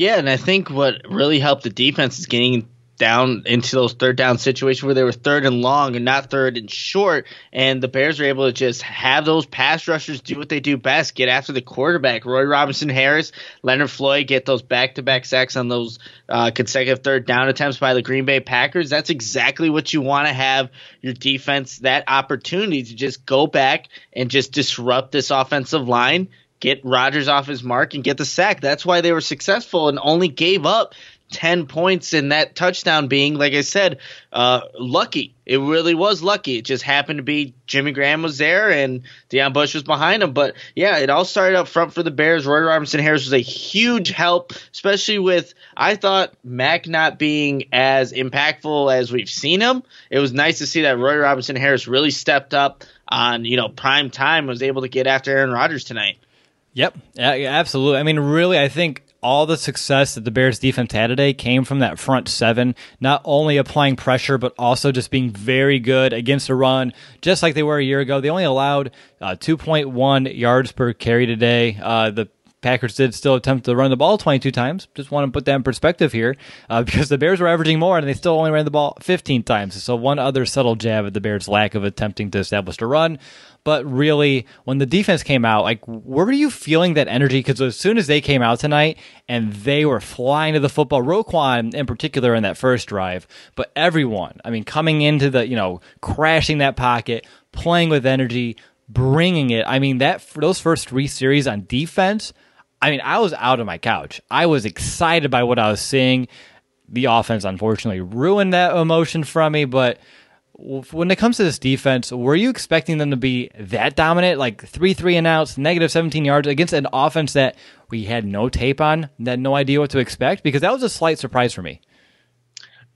Yeah, and I think what really helped the defense is getting down into those third down situations where they were third and long and not third and short. And the Bears were able to just have those pass rushers do what they do best get after the quarterback. Roy Robinson Harris, Leonard Floyd get those back to back sacks on those uh, consecutive third down attempts by the Green Bay Packers. That's exactly what you want to have your defense that opportunity to just go back and just disrupt this offensive line get Rodgers off his mark and get the sack. That's why they were successful and only gave up 10 points in that touchdown being, like I said, uh, lucky. It really was lucky. It just happened to be Jimmy Graham was there and Deon Bush was behind him. But yeah, it all started up front for the Bears. Roy Robinson Harris was a huge help, especially with, I thought, Mack not being as impactful as we've seen him. It was nice to see that Roy Robinson Harris really stepped up on, you know, prime time, was able to get after Aaron Rodgers tonight. Yep, absolutely. I mean, really, I think all the success that the Bears defense had today came from that front seven, not only applying pressure, but also just being very good against the run, just like they were a year ago. They only allowed uh, 2.1 yards per carry today. Uh, the Packers did still attempt to run the ball 22 times. Just want to put that in perspective here uh, because the Bears were averaging more and they still only ran the ball 15 times. So, one other subtle jab at the Bears' lack of attempting to establish a run. But really, when the defense came out, like, where were you feeling that energy? Because as soon as they came out tonight and they were flying to the football, Roquan in particular in that first drive, but everyone, I mean, coming into the, you know, crashing that pocket, playing with energy, bringing it. I mean, that those first three series on defense, I mean, I was out of my couch. I was excited by what I was seeing. The offense, unfortunately, ruined that emotion from me, but when it comes to this defense, were you expecting them to be that dominant, like three three and outs, negative seventeen yards against an offense that we had no tape on, that no idea what to expect? Because that was a slight surprise for me.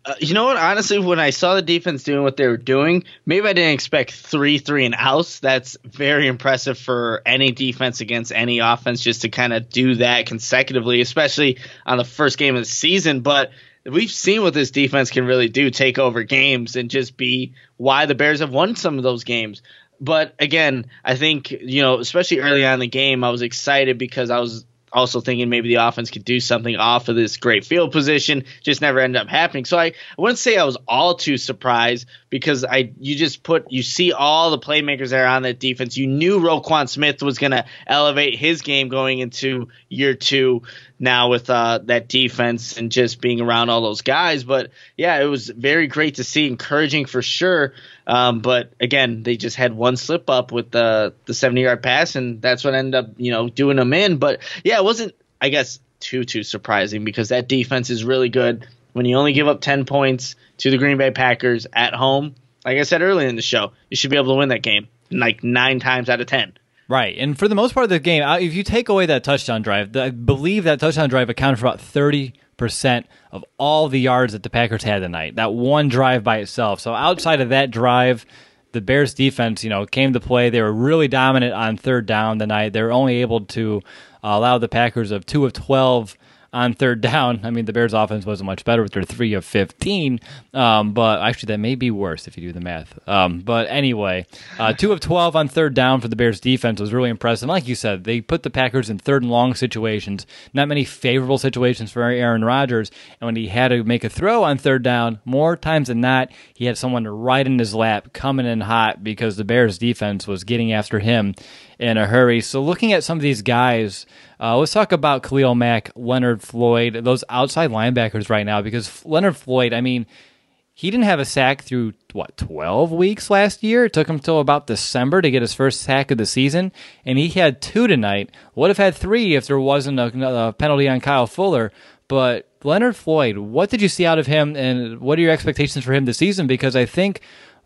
Uh, you know what? Honestly, when I saw the defense doing what they were doing, maybe I didn't expect three three and outs. That's very impressive for any defense against any offense, just to kind of do that consecutively, especially on the first game of the season. But we've seen what this defense can really do take over games and just be why the Bears have won some of those games. But again, I think, you know, especially early on in the game, I was excited because I was also thinking maybe the offense could do something off of this great field position. Just never ended up happening. So I, I wouldn't say I was all too surprised because I you just put you see all the playmakers that are on that defense. You knew Roquan Smith was going to elevate his game going into year two now with uh, that defense and just being around all those guys. But yeah, it was very great to see, encouraging for sure. Um, but again, they just had one slip up with the the 70 yard pass, and that's what ended up you know doing them in. But yeah, it wasn't I guess too too surprising because that defense is really good. When you only give up 10 points to the Green Bay Packers at home, like I said earlier in the show, you should be able to win that game. like nine times out of ten. Right, and for the most part of the game, uh, if you take away that touchdown drive, I believe that touchdown drive accounted for about thirty percent of all the yards that the Packers had tonight. That one drive by itself. So outside of that drive, the Bears defense, you know, came to play. They were really dominant on third down tonight. They were only able to uh, allow the Packers of two of twelve on third down. I mean, the Bears' offense wasn't much better with their three of 15, um, but actually, that may be worse if you do the math. Um, but anyway, uh, two of 12 on third down for the Bears' defense was really impressive. Like you said, they put the Packers in third and long situations, not many favorable situations for Aaron Rodgers. And when he had to make a throw on third down, more times than not, he had someone right in his lap coming in hot because the Bears' defense was getting after him in a hurry. So, looking at some of these guys, uh, let's talk about Khalil Mack, Leonard Floyd, those outside linebackers right now, because Leonard Floyd, I mean, he didn't have a sack through what 12 weeks last year. It took him till about December to get his first sack of the season, and he had two tonight. Would have had three if there wasn't a, a penalty on Kyle Fuller. But Leonard Floyd, what did you see out of him, and what are your expectations for him this season? Because I think,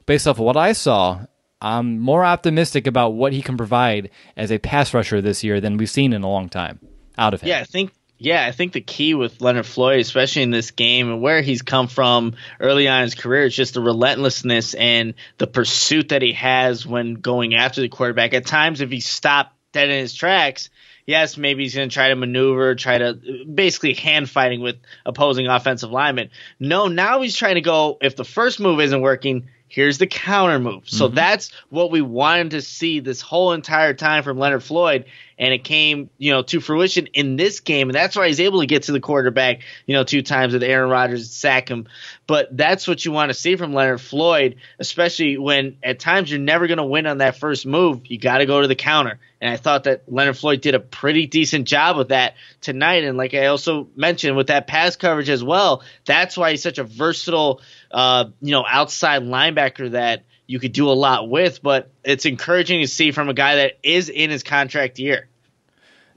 based off of what I saw, I'm more optimistic about what he can provide as a pass rusher this year than we've seen in a long time out of him. Yeah, I think yeah, I think the key with Leonard Floyd, especially in this game and where he's come from early on in his career, is just the relentlessness and the pursuit that he has when going after the quarterback. At times, if he stopped dead in his tracks, yes, maybe he's going to try to maneuver, try to basically hand fighting with opposing offensive linemen. No, now he's trying to go, if the first move isn't working, here's the counter move. So mm-hmm. that's what we wanted to see this whole entire time from Leonard Floyd. And it came, you know, to fruition in this game. And that's why he's able to get to the quarterback, you know, two times with Aaron Rodgers sack him. But that's what you want to see from Leonard Floyd, especially when at times you're never going to win on that first move. You got to go to the counter. And I thought that Leonard Floyd did a pretty decent job with that tonight. And like I also mentioned with that pass coverage as well, that's why he's such a versatile – uh, you know, outside linebacker that you could do a lot with. But it's encouraging to see from a guy that is in his contract year.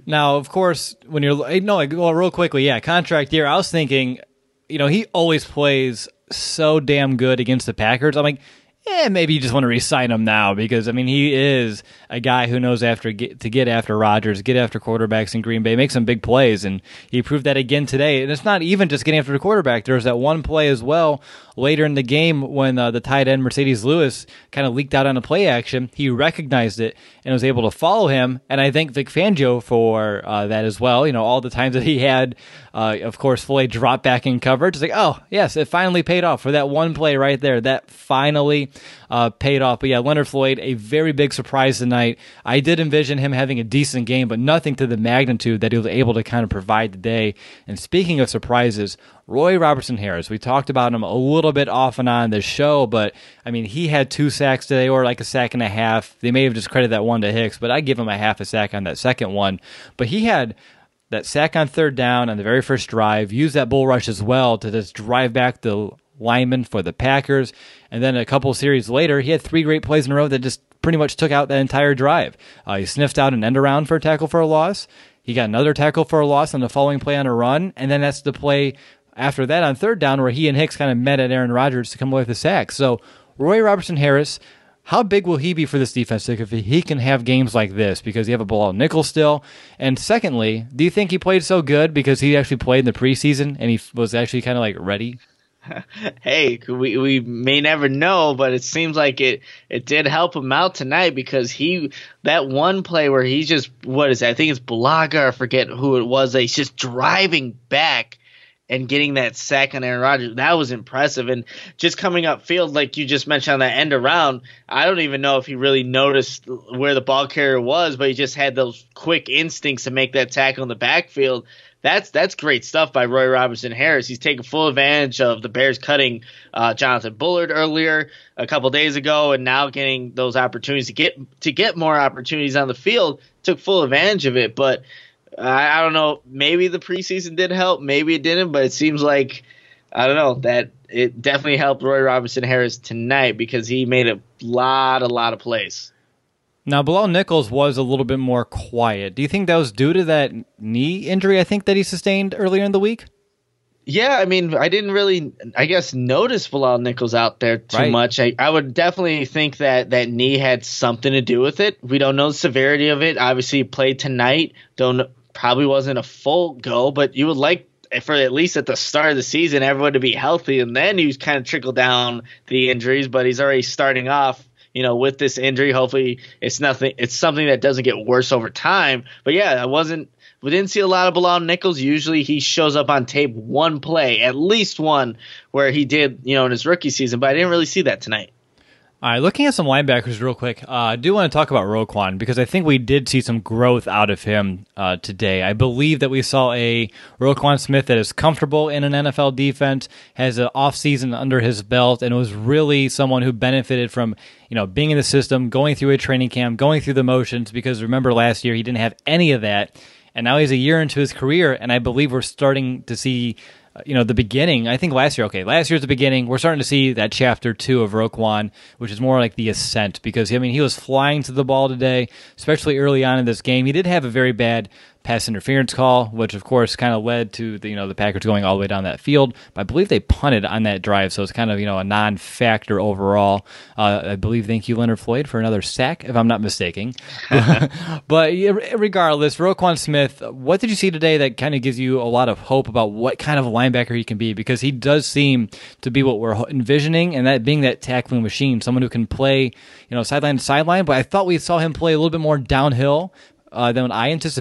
Now, of course, when you're eh, no, well, real quickly, yeah, contract year. I was thinking, you know, he always plays so damn good against the Packers. I'm like, yeah, maybe you just want to resign him now because I mean he is a guy who knows after get, to get after Rodgers, get after quarterbacks in Green Bay, make some big plays, and he proved that again today. And it's not even just getting after the quarterback. There was that one play as well later in the game when uh, the tight end Marcedes Lewis kind of leaked out on a play action. He recognized it and was able to follow him. And I thank Vic Fangio for uh, that as well. You know, all the times that he had, uh, of course, Floyd drop back in coverage. It's like, oh, yes, it finally paid off for that one play right there. That finally uh, paid off. But yeah, Leonard Floyd, a very big surprise tonight. I did envision him having a decent game, but nothing to the magnitude that he was able to kind of provide today. And speaking of surprises, Roy Robertson Harris. We talked about him a little bit off and on this show, but I mean, he had two sacks today, or like a sack and a half. They may have just credited that one to Hicks, but I give him a half a sack on that second one. But he had that sack on third down on the very first drive, used that bull rush as well to just drive back the lineman for the Packers. And then a couple series later, he had three great plays in a row that just pretty much took out that entire drive. Uh, he sniffed out an end around for a tackle for a loss. He got another tackle for a loss on the following play on a run, and then that's the play after that on third down where he and Hicks kind of met at Aaron Rodgers to come away with a sack. So Roy Robertson Harris, how big will he be for this defense if he can have games like this because you have a Bilal Nichols still? And secondly, do you think he played so good because he actually played in the preseason and he was actually kind of like ready? hey, we we may never know, but it seems like it it did help him out tonight because he that one play where he's just what is it? I think it's Bulaga, I forget who it was. He's just driving back and getting that sack on Aaron Rodgers, that was impressive. And just coming up field, like you just mentioned on that end around, I don't even know if he really noticed where the ball carrier was, but he just had those quick instincts to make that tackle in the backfield. That's that's great stuff by Roy Robinson Harris. He's taking full advantage of the Bears cutting uh, Jonathan Bullard earlier a couple days ago, and now getting those opportunities to get to get more opportunities on the field. Took full advantage of it, but I, I don't know. Maybe the preseason did help. Maybe it didn't. But it seems like I don't know that it definitely helped Roy Robinson Harris tonight because he made a lot, a lot of plays. Now, Bilal Nichols was a little bit more quiet. Do you think that was due to that knee injury? I think that he sustained earlier in the week. Yeah, I mean, I didn't really, I guess, notice Bilal Nichols out there too Right. much. I, I would definitely think that that knee had something to do with it. We don't know the severity of it. Obviously, he played tonight. Don't probably wasn't a full go, but you would like for at least at the start of the season everyone to be healthy, and then you kind of trickle down the injuries. But he's already starting off. You know, with this injury, hopefully it's nothing. It's something that doesn't get worse over time. But yeah, I wasn't we didn't see a lot of Bilal Nichols. Usually he shows up on tape one play, at least one, where he did, you know, in his rookie season, but I didn't really see that tonight. All right, looking at some linebackers real quick. Uh, I do want to talk about Roquan because I think we did see some growth out of him uh, today. I believe that we saw a Roquan Smith that is comfortable in an NFL defense, has an offseason under his belt, and was really someone who benefited from you know being in the system, going through a training camp, going through the motions. Because remember last year he didn't have any of that, and now he's a year into his career, and I believe we're starting to see uh, you know, the beginning. I think last year, okay, last year's the beginning. We're starting to see that chapter two of Roquan, which is more like the ascent because I mean he was flying to the ball today, especially early on in this game. He did have a very bad pass interference call, which of course kind of led to the you know the Packers going all the way down that field. But I believe they punted on that drive, so it's kind of you know a non-factor overall. Uh, I believe thank you Leonard Floyd for another sack, if I'm not mistaken. but regardless, Roquan Smith, what did you see today that kind of gives you a lot of hope about what kind of linebacker he can be? Because he does seem to be what we're envisioning, and that being that tackling machine, someone who can play you know sideline to sideline. But I thought we saw him play a little bit more downhill uh, than I anticipated.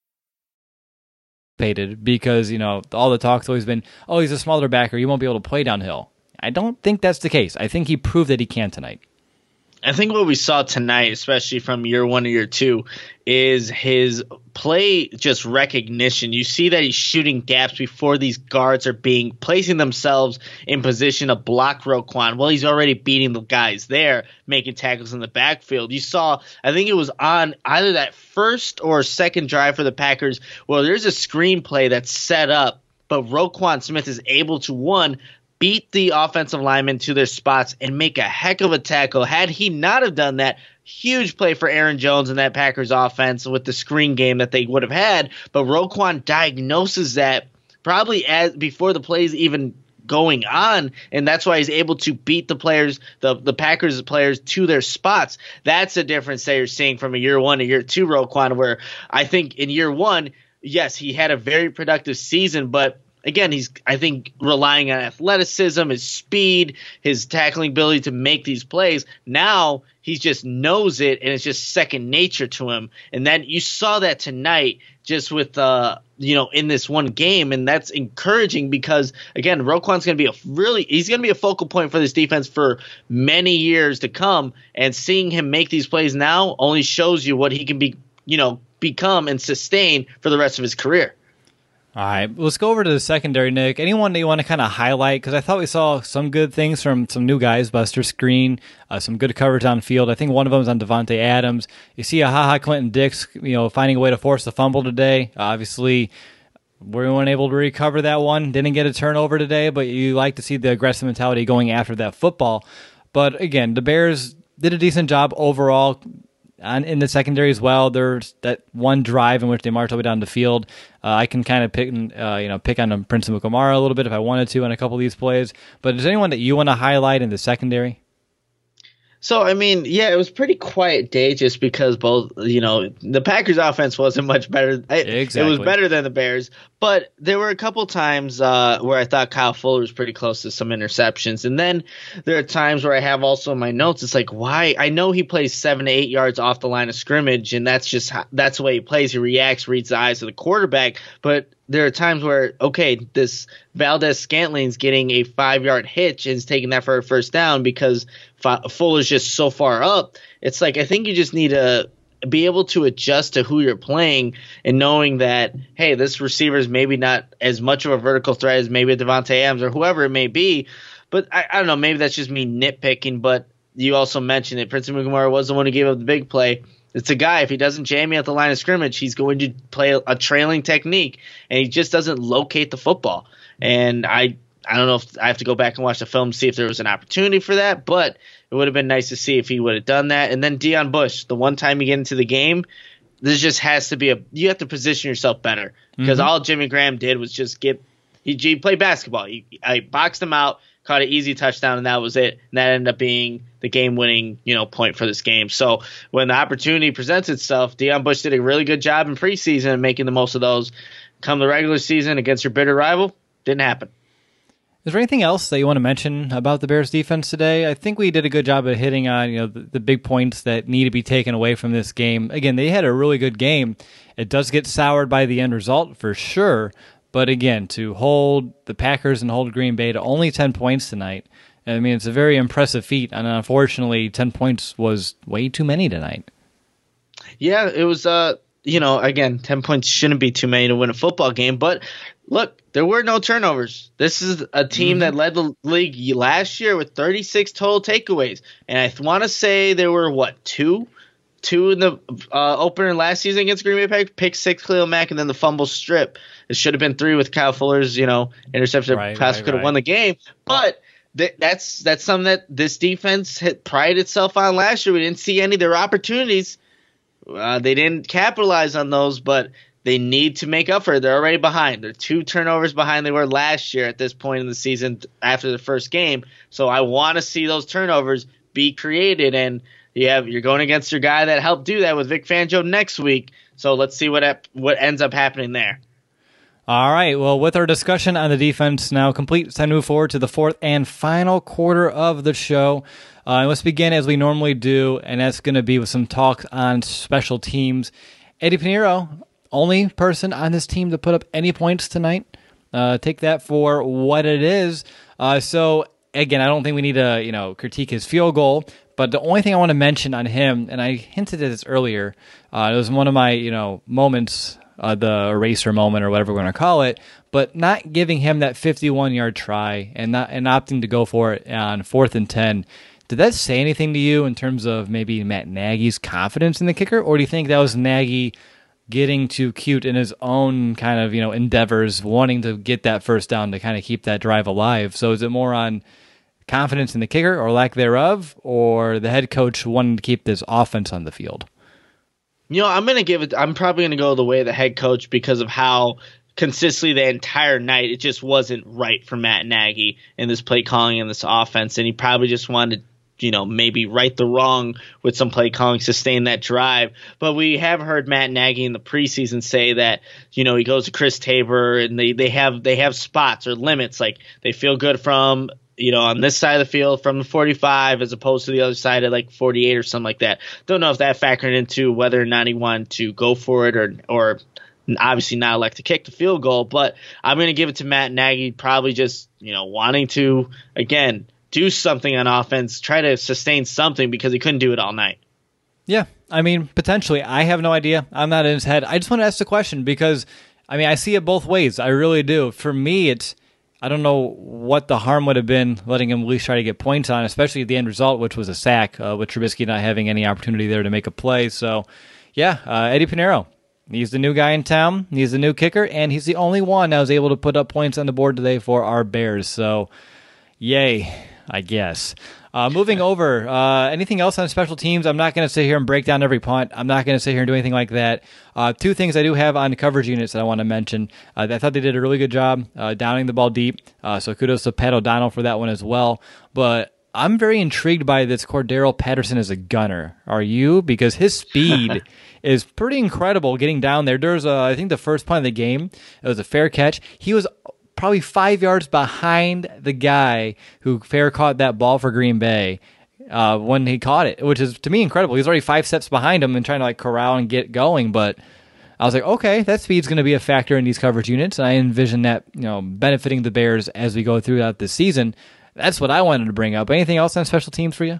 Because you know all the talk's always been, oh, he's a smaller backer, he won't be able to play downhill. I don't think that's the case. I think he proved that he can tonight. I think what we saw tonight, especially from year one to year two, is his play just recognition. You see that he's shooting gaps before these guards are being placing themselves in position to block Roquan. Well, he's already beating the guys there, making tackles in the backfield. You saw, I think it was on either that first or second drive for the Packers, Well, there's a screenplay that's set up, but Roquan Smith is able to one beat the offensive linemen to their spots and make a heck of a tackle. Had he not have done that, huge play for Aaron Jones and that Packers offense with the screen game that they would have had. But Roquan diagnoses that probably as before the plays even going on, and that's why he's able to beat the players, the the Packers players to their spots. That's the difference that you're seeing from a year one to year two Roquan, where I think in year one, yes, he had a very productive season, but again, he's I think relying on athleticism, his speed, his tackling ability to make these plays. Now he just knows it, and it's just second nature to him. And then you saw that tonight, just with uh, you know, in this one game, and that's encouraging because again, Roquan's going to be a really he's going to be a focal point for this defense for many years to come. And seeing him make these plays now only shows you what he can be, you know, become and sustain for the rest of his career. All right, let's go over to the secondary, Nick. Anyone that you want to kind of highlight? Because I thought we saw some good things from some new guys, Buster Skrine, uh, some good coverage on field. I think one of them is on Davante Adams. You see a Ha Ha Clinton-Dix, you know, finding a way to force the fumble today. obviously, we weren't able to recover that one. Didn't get a turnover today, but you like to see the aggressive mentality going after that football. But again, the Bears did a decent job overall on, in the secondary as well. There's that one drive in which they marched all the way down the field. Uh, I can kind of pick, uh, you know, pick on Prince Amukamara a little bit if I wanted to on a couple of these plays. But is there anyone that you want to highlight in the secondary? So I mean, yeah, it was pretty quiet day just because both, you know, the Packers offense wasn't much better. It, Exactly. it was better than the Bears, but there were a couple times uh, where I thought Kyle Fuller was pretty close to some interceptions, and then there are times where I have also in my notes. It's like why I know he plays seven to eight yards off the line of scrimmage, and that's just how, that's the way he plays. He reacts, reads the eyes of the quarterback, but there are times where okay, this Valdes-Scantling's getting a five yard hitch and is taking that for a first down because Fuller's just so far up. It's like I think you just need to be able to adjust to who you're playing and knowing that hey, this receiver is maybe not as much of a vertical threat as maybe a Davante Adams or whoever it may be. But I, I don't know, maybe that's just me nitpicking. But you also mentioned it. Prince Amukamara was the one who gave up the big play. It's a guy. If he doesn't jam you at the line of scrimmage, he's going to play a trailing technique, and he just doesn't locate the football. And I, I don't know if I have to go back and watch the film to see if there was an opportunity for that, but it would have been nice to see if he would have done that. And then Deon Bush, the one time you get into the game, this just has to be a. You have to position yourself better because mm-hmm. all Jimmy Graham did was just get. He, he played basketball. He, I boxed him out, caught an easy touchdown, and that was it. And that ended up being the game-winning, you know, point for this game. So when the opportunity presents itself, Deon Bush did a really good job in preseason making the most of those. Come the regular season against your bitter rival, didn't happen. Is there anything else that you want to mention about the Bears defense today? I think we did a good job of hitting on you know the, the, big points that need to be taken away from this game. Again, they had a really good game. It does get soured by the end result for sure, but again, to hold the Packers and hold Green Bay to only ten points tonight, I mean it's a very impressive feat. And unfortunately, ten points was way too many tonight. Yeah, it was. Uh, you know, again, ten points shouldn't be too many to win a football game, but look, there were no turnovers. This is a team mm-hmm. that led the league last year with 36 total takeaways, and I want to say there were what two, two in the uh, opener last season against Green Bay Packers, pick six Khalil Mack, and then the fumble strip. It should have been three with Kyle Fuller's, you know, interception right, pass right, could have right. won the game, but. Th- that's that's something that this defense had prided itself on last year. We didn't see any of their opportunities. Uh, they didn't capitalize on those, but they need to make up for it. They're already behind. They're two turnovers behind they were last year at this point in the season after the first game. So I want to see those turnovers be created. And you have you're going against your guy that helped do that with Vic Fangio next week. So let's see what what ends up happening there. All right. Well, with our discussion on the defense now complete, it's time to move forward to the fourth and final quarter of the show. Uh, let's begin as we normally do, and that's going to be with some talk on special teams. Eddy Piñeiro, only person on this team to put up any points tonight. Uh, take that for what it is. Uh, so again, I don't think we need to you know critique his field goal, but the only thing I want to mention on him, and I hinted at this earlier, uh, it was one of my you know moments, uh, the eraser moment or whatever we're going to call it, but not giving him that 51 yard try and not and opting to go for it on fourth and ten. Did that say anything to you in terms of maybe Matt Nagy's confidence in the kicker, or do you think that was Nagy getting too cute in his own kind of you know endeavors, wanting to get that first down to kind of keep that drive alive. So is it more on confidence in the kicker or lack thereof, or the head coach wanting to keep this offense on the field? You know, I'm gonna give it. I'm probably gonna go the way of the head coach because of how consistently the entire night it just wasn't right for Matt Nagy in this play calling in this offense, and he probably just wanted you know, maybe right the wrong with some play calling, sustain that drive. But we have heard Matt Nagy in the preseason say that, you know, he goes to Chris Tabor and they, they have they have spots or limits. Like they feel good from you know, on this side of the field from the 45 as opposed to the other side at like 48 or something like that. Don't know if that factored into whether or not he wanted to go for it or or obviously not elect to kick the field goal. But I'm going to give it to Matt Nagy, probably just you know wanting to again do something on offense, try to sustain something because he couldn't do it all night. Yeah, I mean, potentially. I have no idea. I'm not in his head. I just want to ask the question because, I mean, I see it both ways. I really do. For me, it's I don't know what the harm would have been letting him at least try to get points on, especially the end result, which was a sack, uh, with Trubisky not having any opportunity there to make a play. So, yeah, uh, Eddy Piñeiro. He's the new guy in town. He's the new kicker, and he's the only one that was able to put up points on the board today for our Bears. So, yay. I guess. Uh, moving over, uh, anything else on special teams? I'm not going to sit here and break down every punt. I'm not going to sit here and do anything like that. Uh, two things I do have on coverage units that I want to mention. Uh, I thought they did a really good job uh, downing the ball deep. Uh, so kudos to Pat O'Donnell for that one as well. But I'm very intrigued by this Cordarrelle Patterson as a gunner. Are you? Because his speed is pretty incredible getting down there. There's, a, I think, the first punt of the game. It was a fair catch. He was probably five yards behind the guy who fair caught that ball for Green Bay uh, when he caught it, which is to me incredible. He's already five steps behind him and trying to like corral and get going. But I was like, okay, that speed's going to be a factor in these coverage units, and I envision that you know benefiting the Bears as we go throughout the season. That's what I wanted to bring up. Anything else on special teams for you?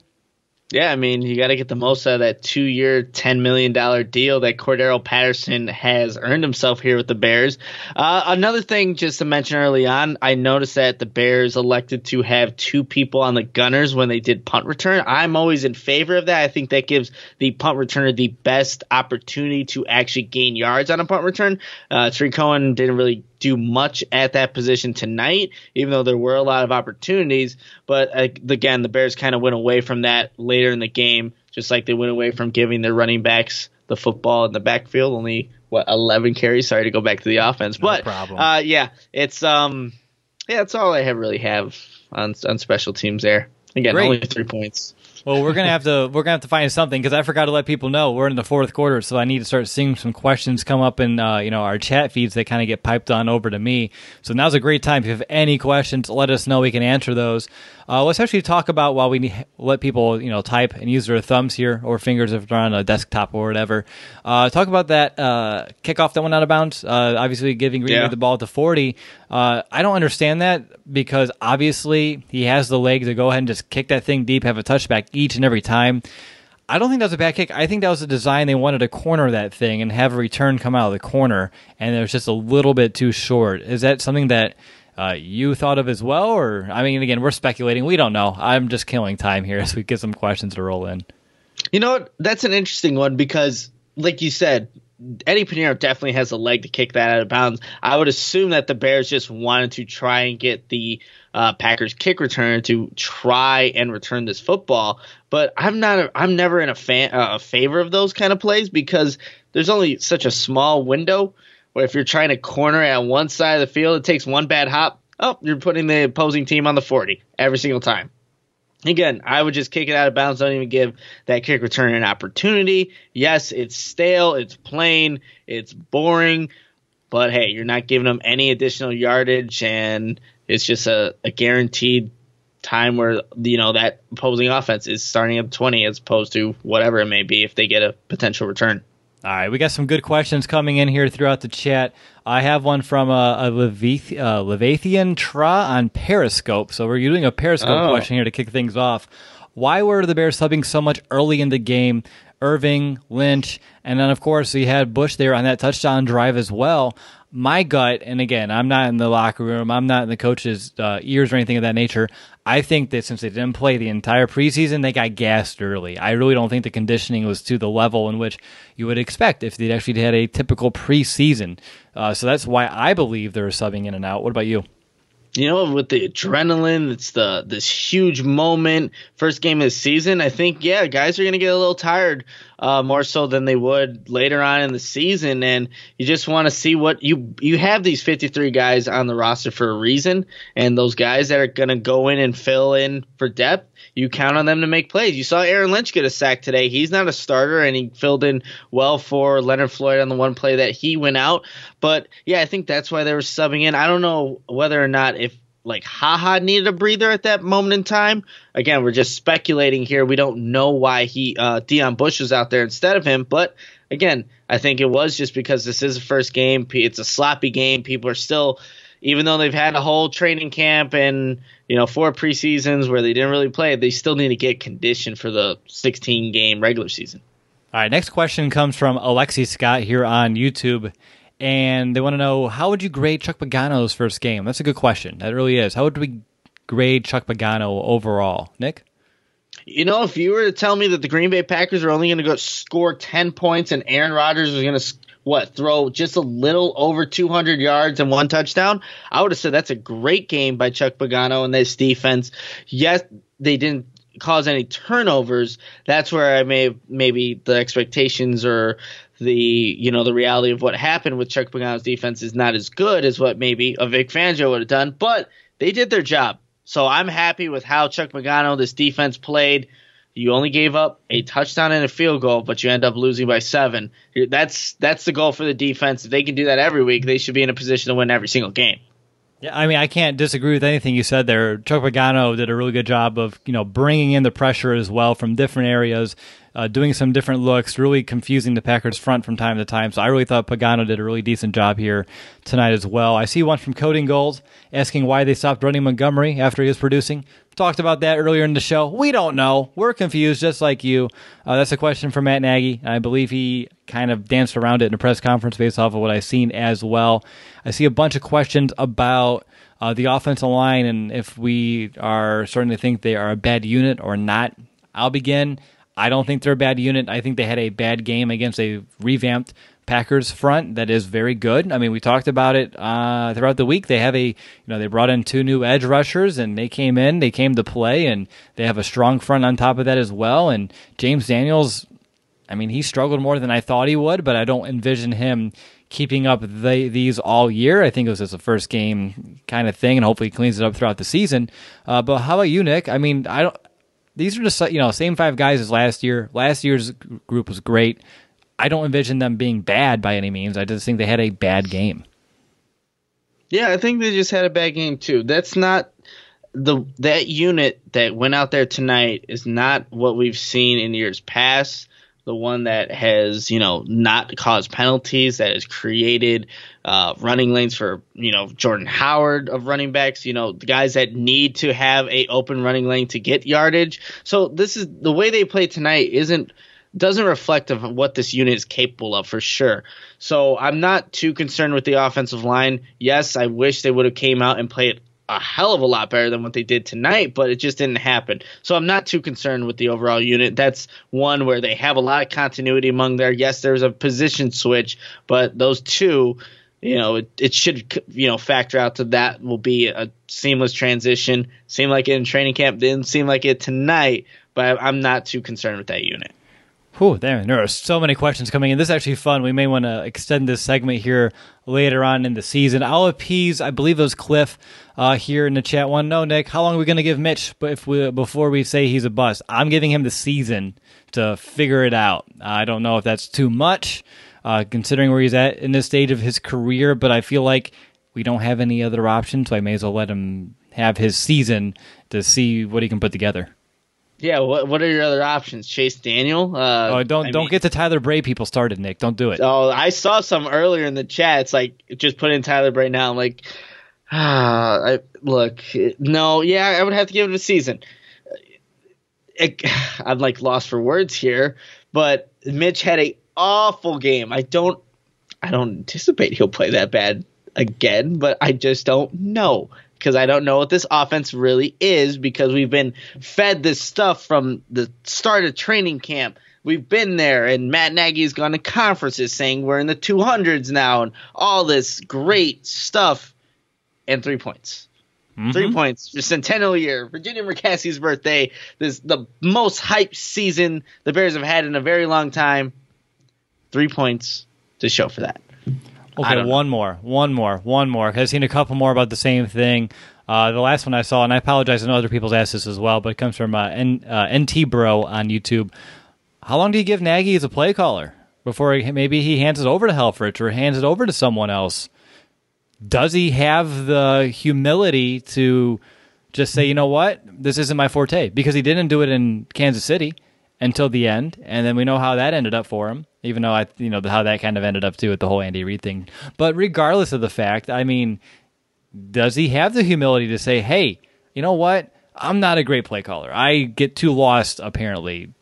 Yeah, I mean, you got to get the most out of that two year, $10 million deal that Cordarrelle Patterson has earned himself here with the Bears. Uh, another thing, just to mention early on, I noticed that the Bears elected to have two people on the Gunners when they did punt return. I'm always in favor of that. I think that gives the punt returner the best opportunity to actually gain yards on a punt return. Uh, Cohen didn't really do much at that position tonight, even though there were a lot of opportunities. But again, the Bears kind of went away from that later in the game, just like they went away from giving their running backs the football in the backfield. Only what 11 carries. Sorry to go back to the offense, No but problem. uh, yeah, it's um, yeah, that's all I have really have on on special teams there. Again, Great. only three points. Well, we're gonna have to we're gonna have to find something because I forgot to let people know we're in the fourth quarter, so I need to start seeing some questions come up in uh, you know our chat feeds that kind of get piped on over to me. So now's a great time. If you have any questions, let us know. We can answer those. Uh, let's actually talk about while we let people you know type and use their thumbs here or fingers if they're on a desktop or whatever. Uh, talk about that uh, kickoff that went out of bounds. Uh, obviously, giving Green Yeah. the ball at the forty. Uh, I don't understand that because obviously he has the leg to go ahead and just kick that thing deep, have a touchback each and every time. I don't think that was a bad kick. I think that was a design they wanted to corner that thing and have a return come out of the corner, and it was just a little bit too short. Is that something that uh, you thought of as well, or I mean, again, we're speculating. We don't know. I'm just killing time here as we get some questions to roll in. You know? That's an interesting one because, like you said, Eddy Piñeiro definitely has a leg to kick that out of bounds. I would assume that the Bears just wanted to try and get the uh, Packers kick returner to try and return this football. But I'm not. A, I'm never in a fan uh, a favor of those kind of plays because there's only such a small window where if you're trying to corner at one side of the field, it takes one bad hop. Oh, you're putting the opposing team on the 40 every single time. Again, I would just kick it out of bounds. Don't even give that kick return an opportunity. Yes, it's stale, it's plain, it's boring, but hey, you're not giving them any additional yardage, and it's just a, a guaranteed time where you know that opposing offense is starting at 20 as opposed to whatever it may be if they get a potential return. All right, we got some good questions coming in here throughout the chat. I have one from a, a Levith, uh, Levathian Tra on Periscope. So we're doing a Periscope Oh. question here to kick things off. Why were the Bears subbing so much early in the game? Irving, Lynch, and then of course we had Bush there on that touchdown drive as well. My gut, and again, I'm not in the locker room, I'm not in the coach's uh, ears or anything of that nature. I think that since they didn't play the entire preseason, they got gassed early. I really don't think the conditioning was to the level in which you would expect if they'd actually had a typical preseason. Uh, so that's why I believe they were subbing in and out. What about you? You know, with the adrenaline, it's the this huge moment, first game of the season. I think, yeah, guys are gonna get a little tired, uh, more so than they would later on in the season, and you just want to see what you you have these 53 guys on the roster for a reason, and those guys that are gonna go in and fill in for depth. You count on them to make plays. You saw Aaron Lynch get a sack today. He's not a starter, and he filled in well for Leonard Floyd on the one play that he went out. But yeah, I think that's why they were subbing in. I don't know whether or not if like Ha Ha needed a breather at that moment in time. Again, we're just speculating here. We don't know why he uh, Deon Bush was out there instead of him, but again, I think it was just because this is the first game. It's a sloppy game. People are still, even though they've had a whole training camp and you know four preseasons where they didn't really play, they still need to get conditioned for the 16 game regular season. All right, next question comes from Alexi Scott here on YouTube, and they want to know how would you grade Chuck Pagano's first game? That's a good question. That really is. How would we grade Chuck Pagano overall, Nick? You know, if you were to tell me that the Green Bay Packers are only going to go score 10 points and Aaron Rodgers is going to what throw just a little over 200 yards and one touchdown, I would have said that's a great game by Chuck Pagano and this defense. Yes, they didn't cause any turnovers. That's where I may maybe the expectations or the you know the reality of what happened with Chuck Pagano's defense is not as good as what maybe a Vic Fangio would have done, but they did their job. So I'm happy with how Chuck Pagano, this defense played. You only gave up a touchdown and a field goal, but you end up losing by seven. That's that's the goal for the defense. If they can do that every week, they should be in a position to win every single game. Yeah, I mean, I can't disagree with anything you said there. Chuck Pagano did a really good job of, you know, bringing in the pressure as well from different areas, uh, doing some different looks, really confusing the Packers front from time to time. So I really thought Pagano did a really decent job here tonight as well. I see one from Coding Gold asking why they stopped running Montgomery after he was producing. Talked about that earlier in the show. We don't know. We're confused, just like you. Uh, that's a question for Matt Nagy. I believe he kind of danced around it in a press conference based off of what I've seen as well. I see a bunch of questions about uh, the offensive line and if we are starting to think they are a bad unit or not. I'll begin. I don't think they're a bad unit. I think they had a bad game against a revamped Packers front that is very good. I mean, we talked about it uh, throughout the week. They have a, you know, they brought in two new edge rushers and they came in, they came to play, and they have a strong front on top of that as well. And James Daniels, I mean, he struggled more than I thought he would, but I don't envision him keeping up the, these all year. I think it was just a first game kind of thing, and hopefully he cleans it up throughout the season. Uh, but how about you, Nick? I mean, I don't. These are just you know same five guys as last year. Last year's group was great. I don't envision them being bad by any means. I just think they had a bad game. Yeah, I think they just had a bad game too. That's not the that unit that went out there tonight is not what we've seen in years past. The one that has, you know, not caused penalties, that has created uh, running lanes for, you know, Jordan Howard of running backs, you know, the guys that need to have a open running lane to get yardage. So this is the way they play tonight isn't doesn't reflect of what this unit is capable of for sure. So I'm not too concerned with the offensive line. Yes, I wish they would have came out and played a hell of a lot better than what they did tonight, but it just didn't happen. So I'm not too concerned with the overall unit. That's one where they have a lot of continuity among there. Yes, there's a position switch, but those two, you know, it, it should you know factor out to that will be a seamless transition. Seemed like it in training camp, didn't seem like it tonight, but I'm not too concerned with that unit. Whew, there, there are so many questions coming in. This is actually fun. We may want to extend this segment here later on in the season. I'll appease, I believe it was Cliff uh, here in the chat one. No, Nick, how long are we going to give Mitch But if we, before we say he's a bust? I'm giving him the season to figure it out. I don't know if that's too much, uh, considering where he's at in this stage of his career, but I feel like we don't have any other options, so I may as well let him have his season to see what he can put together. Yeah, what what are your other options? Chase Daniel? Uh, oh, don't I don't mean, get the Tyler Bray people started, Nick. Don't do it. Oh, I saw some earlier in the chat. It's like just put in Tyler Bray now. I'm like, ah, I, look, no, yeah, I would have to give it a season. It, I'm like lost for words here, but Mitch had a awful game. I don't, I don't anticipate he'll play that bad again, but I just don't know because I don't know what this offense really is because we've been fed this stuff from the start of training camp. We've been there, and Matt Nagy's gone to conferences saying we're in the 200s now and all this great stuff. And three points. Mm-hmm. Three points for Centennial year, Virginia McCaskey's birthday. This the most hyped season the Bears have had in a very long time. Three points to show for that. Okay, one more, one more, one more. I've seen a couple more about the same thing. Uh, the last one I saw, and I apologize, I know other people's asked this as well, but it comes from uh, N, uh, NT Bro on YouTube. How long do you give Nagy as a play caller before he, maybe he hands it over to Helfrich or hands it over to someone else? Does he have the humility to just say, you know what, this isn't my forte? Because he didn't do it in Kansas City until the end, and then we know how that ended up for him. Even though I, you know, how that kind of ended up too with the whole Andy Reid thing. But regardless of the fact, I mean, does he have the humility to say, "Hey, you know what? I'm not a great play caller. I get too lost apparently."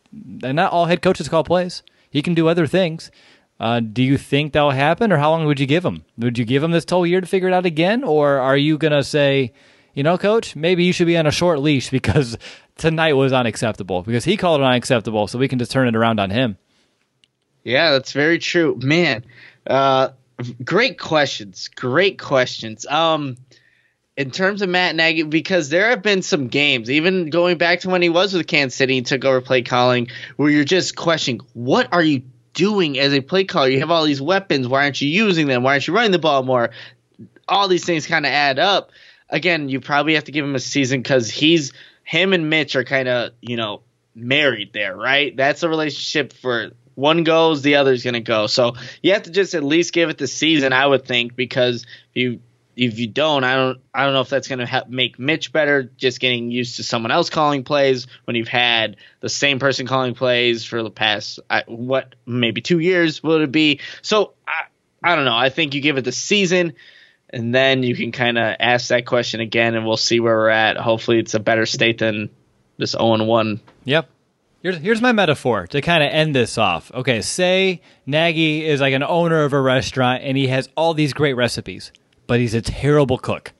And not all head coaches call plays. He can do other things. Uh, do you think that'll happen, or how long would you give him? Would you give him this whole year to figure it out again, or are you gonna say, you know, coach, maybe you should be on a short leash because tonight was unacceptable because he called it unacceptable, so we can just turn it around on him. Yeah, that's very true, man. Uh, great questions, great questions. Um, in terms of Matt Nagy, because there have been some games, even going back to when he was with Kansas City and took over play calling, where you're just questioning, what are you doing as a play caller? You have all these weapons. Why aren't you using them? Why aren't you running the ball more? All these things kind of add up. Again, you probably have to give him a season because he's – him and Mitch are kind of, you know, married there, right? That's a relationship for one goes, the other's to go. So you have to just at least give it the season, I would think, because if you if you don't, I don't I don't know if that's to help make Mitch better. Just getting used to someone else calling plays when you've had the same person calling plays for the past I, what maybe two years would it be? So I I don't know. I think you give it the season and then you can kind of ask that question again, and we'll see where we're at. Hopefully, it's a better state than this 0 1. Yep. Here's, here's my metaphor to kind of end this off. Okay, say Nagy is like an owner of a restaurant and he has all these great recipes, but he's a terrible cook.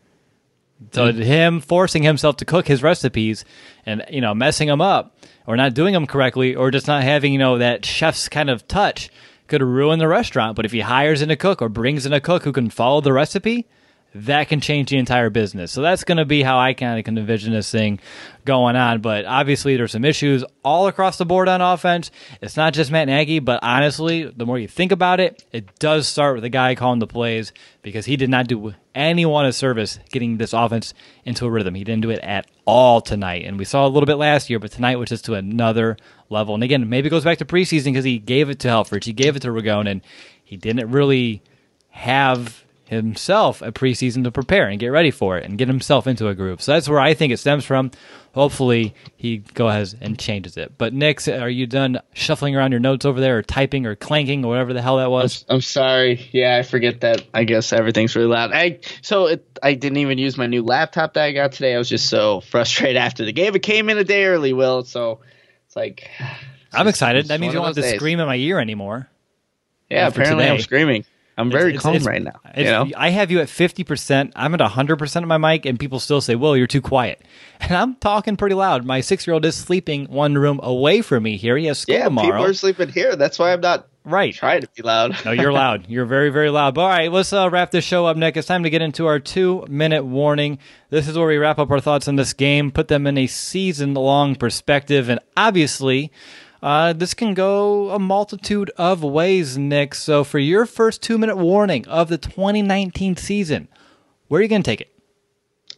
So mm-hmm. him forcing himself to cook his recipes and you know messing them up or not doing them correctly or just not having you know that chef's kind of touch could ruin the restaurant. But if he hires in a cook or brings in a cook who can follow the recipe, that can change the entire business. So that's going to be how I kind of can envision this thing going on. But obviously, there's some issues all across the board on offense. It's not just Matt Nagy, but honestly, the more you think about it, it does start with the guy calling the plays because he did not do anyone a service getting this offense into a rhythm. He didn't do it at all tonight. And we saw a little bit last year, but tonight was just to another level. And again, maybe it goes back to preseason because he gave it to Helfrich, he gave it to Ragone, and he didn't really have himself a preseason to prepare and get ready for it and get himself into a groove. So that's where I think it stems from. Hopefully he goes ahead and changes it. But Nick, are you done shuffling around your notes over there or typing or clanking or whatever the hell that was? I'm, I'm sorry. Yeah, I forget that. I guess everything's really loud. I so it, I didn't even use my new laptop that I got today. I was just so frustrated after the game. It came in a day early, Will. So it's like I'm excited. That means you don't have to days. scream in my ear anymore. Yeah, apparently today. I'm screaming. I'm very it's, calm it's, right now. You know? I have you at 50%. I'm at 100% of my mic, and people still say, Well, you're too quiet. And I'm talking pretty loud. My six year old is sleeping one room away from me here. He has school yeah, tomorrow. people are sleeping here. That's why I'm not right. trying to be loud. no, you're loud. You're very, very loud. But all right, let's uh, wrap this show up, Nick. It's time to get into our two minute warning. This is where we wrap up our thoughts on this game, put them in a season long perspective, and obviously, uh, this can go a multitude of ways, Nick. So, for your first two minute warning of the 2019 season, where are you going to take it?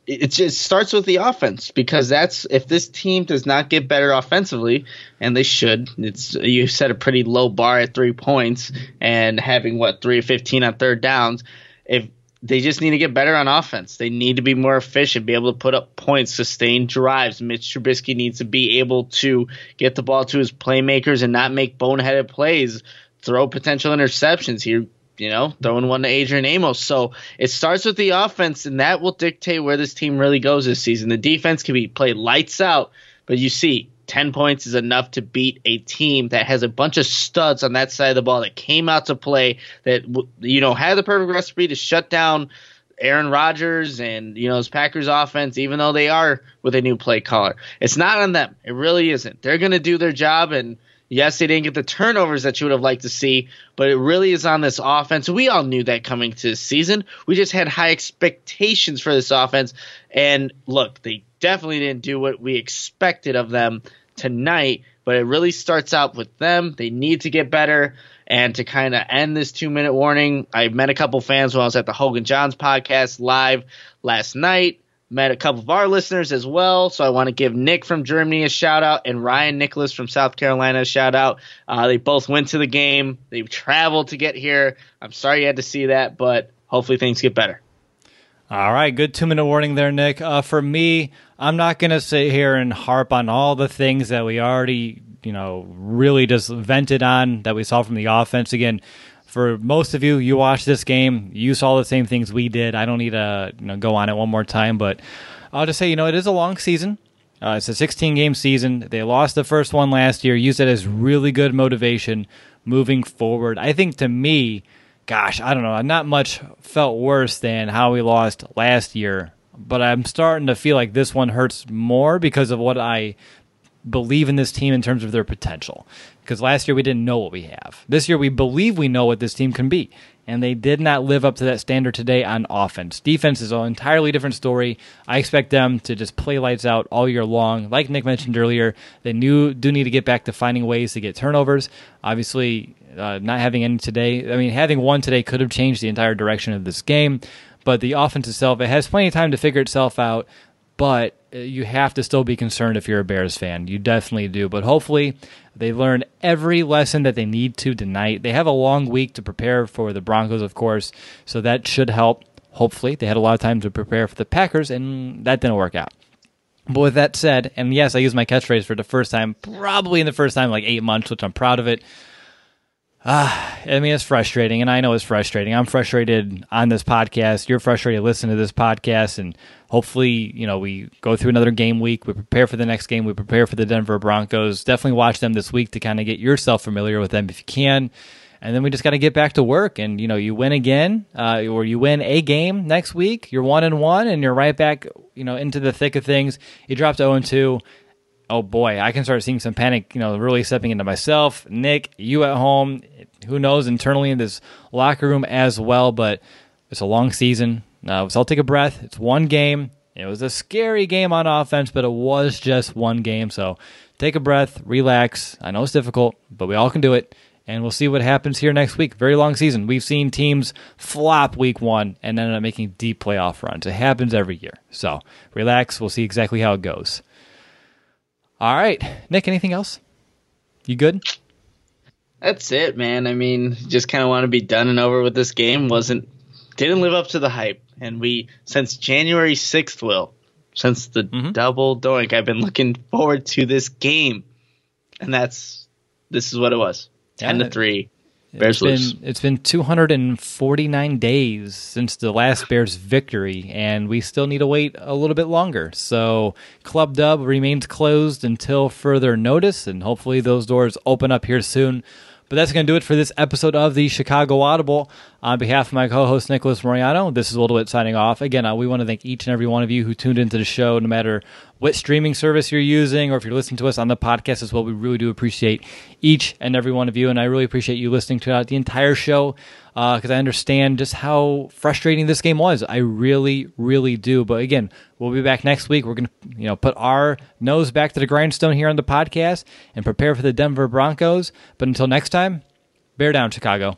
It just starts with the offense because that's if this team does not get better offensively, and they should. It's you set a pretty low bar at three points and having what three or fifteen on third downs. If they just need to get better on offense. They need to be more efficient, be able to put up points, sustain drives. Mitch Trubisky needs to be able to get the ball to his playmakers and not make boneheaded plays, throw potential interceptions. Here, you know, throwing one to Adrian Amos. So it starts with the offense, and that will dictate where this team really goes this season. The defense can be played lights out, but you see, 10 points is enough to beat a team that has a bunch of studs on that side of the ball that came out to play that you know had the perfect recipe to shut down Aaron Rodgers and you know his Packers offense even though they are with a new play caller. It's not on them. It really isn't. They're going to do their job and yes, they didn't get the turnovers that you would have liked to see, but it really is on this offense. We all knew that coming to the season. We just had high expectations for this offense and look, they definitely didn't do what we expected of them tonight, but it really starts out with them. They need to get better. And to kind of end this two minute warning, I met a couple fans when I was at the Hoge and Jahns podcast live last night. Met a couple of our listeners as well. So I want to give Nick from Germany a shout out and Ryan Nicholas from South Carolina a shout out. Uh, they both went to the game. They traveled to get here. I'm sorry you had to see that, but hopefully things get better. All right, good two minute warning there, Nick. Uh, for me, I'm not going to sit here and harp on all the things that we already, you know, really just vented on that we saw from the offense. Again, for most of you, you watched this game, you saw the same things we did. I don't need to you know, go on it one more time, but I'll just say, you know, it is a long season. Uh, it's a 16 game season. They lost the first one last year, used it as really good motivation moving forward. I think to me, gosh, I don't know. Not much felt worse than how we lost last year, but I'm starting to feel like this one hurts more because of what I believe in this team in terms of their potential. Because last year we didn't know what we have. This year we believe we know what this team can be. And they did not live up to that standard today on offense. Defense is an entirely different story. I expect them to just play lights out all year long. Like Nick mentioned earlier, they knew, do need to get back to finding ways to get turnovers. Obviously, uh, not having any today, I mean, having one today could have changed the entire direction of this game. But the offense itself, it has plenty of time to figure itself out. But uh, you have to still be concerned if you're a Bears fan. You definitely do. But hopefully, they learn every lesson that they need to tonight. They have a long week to prepare for the Broncos, of course, so that should help. Hopefully, they had a lot of time to prepare for the Packers, and that didn't work out. But with that said, and yes, I used my catchphrase for the first time, probably in the first time like eight months, which I'm proud of it. Ah, I mean, it's frustrating, and I know it's frustrating. I'm frustrated on this podcast. You're frustrated listening to this podcast, and hopefully, you know, we go through another game week. We prepare for the next game. We prepare for the Denver Broncos. Definitely watch them this week to kind of get yourself familiar with them if you can. And then we just got to get back to work. And you know, you win again, uh, or you win a game next week. You're one and one, and you're right back, you know, into the thick of things. You dropped zero and two oh boy, I can start seeing some panic, you know, really stepping into myself, Nick, you at home, who knows internally in this locker room as well. But it's a long season. Uh, so I'll take a breath. It's one game. It was a scary game on offense, but it was just one game. So take a breath, relax. I know it's difficult, but we all can do it. And we'll see what happens here next week. Very long season. We've seen teams flop week one and end up making deep playoff runs. It happens every year. So relax. We'll see exactly how it goes. All right. Nick, anything else? You good? That's it, man. I mean, just kind of want to be done and over with this game. Wasn't didn't live up to the hype, and we since January sixth, will since the mm-hmm. double doink, I've been looking forward to this game, and that's this is what it was. Ten yeah, to three. Bears it's been, it's been 249 days since the last Bears victory, and we still need to wait a little bit longer. So, Club Dub remains closed until further notice, and hopefully, those doors open up here soon. But that's going to do it for this episode of the Chicago Audible. On behalf of my co host, Nicholas Moreano, this is Will DeWitt signing off. Again, uh, we want to thank each and every one of you who tuned into the show, no matter what streaming service you're using or if you're listening to us on the podcast as well. We really do appreciate each and every one of you. And I really appreciate you listening to the entire show because uh, I understand just how frustrating this game was. I really, really do. But again, we'll be back next week. We're to, you know, put our nose back to the grindstone here on the podcast and prepare for the Denver Broncos. But until next time, bear down, Chicago.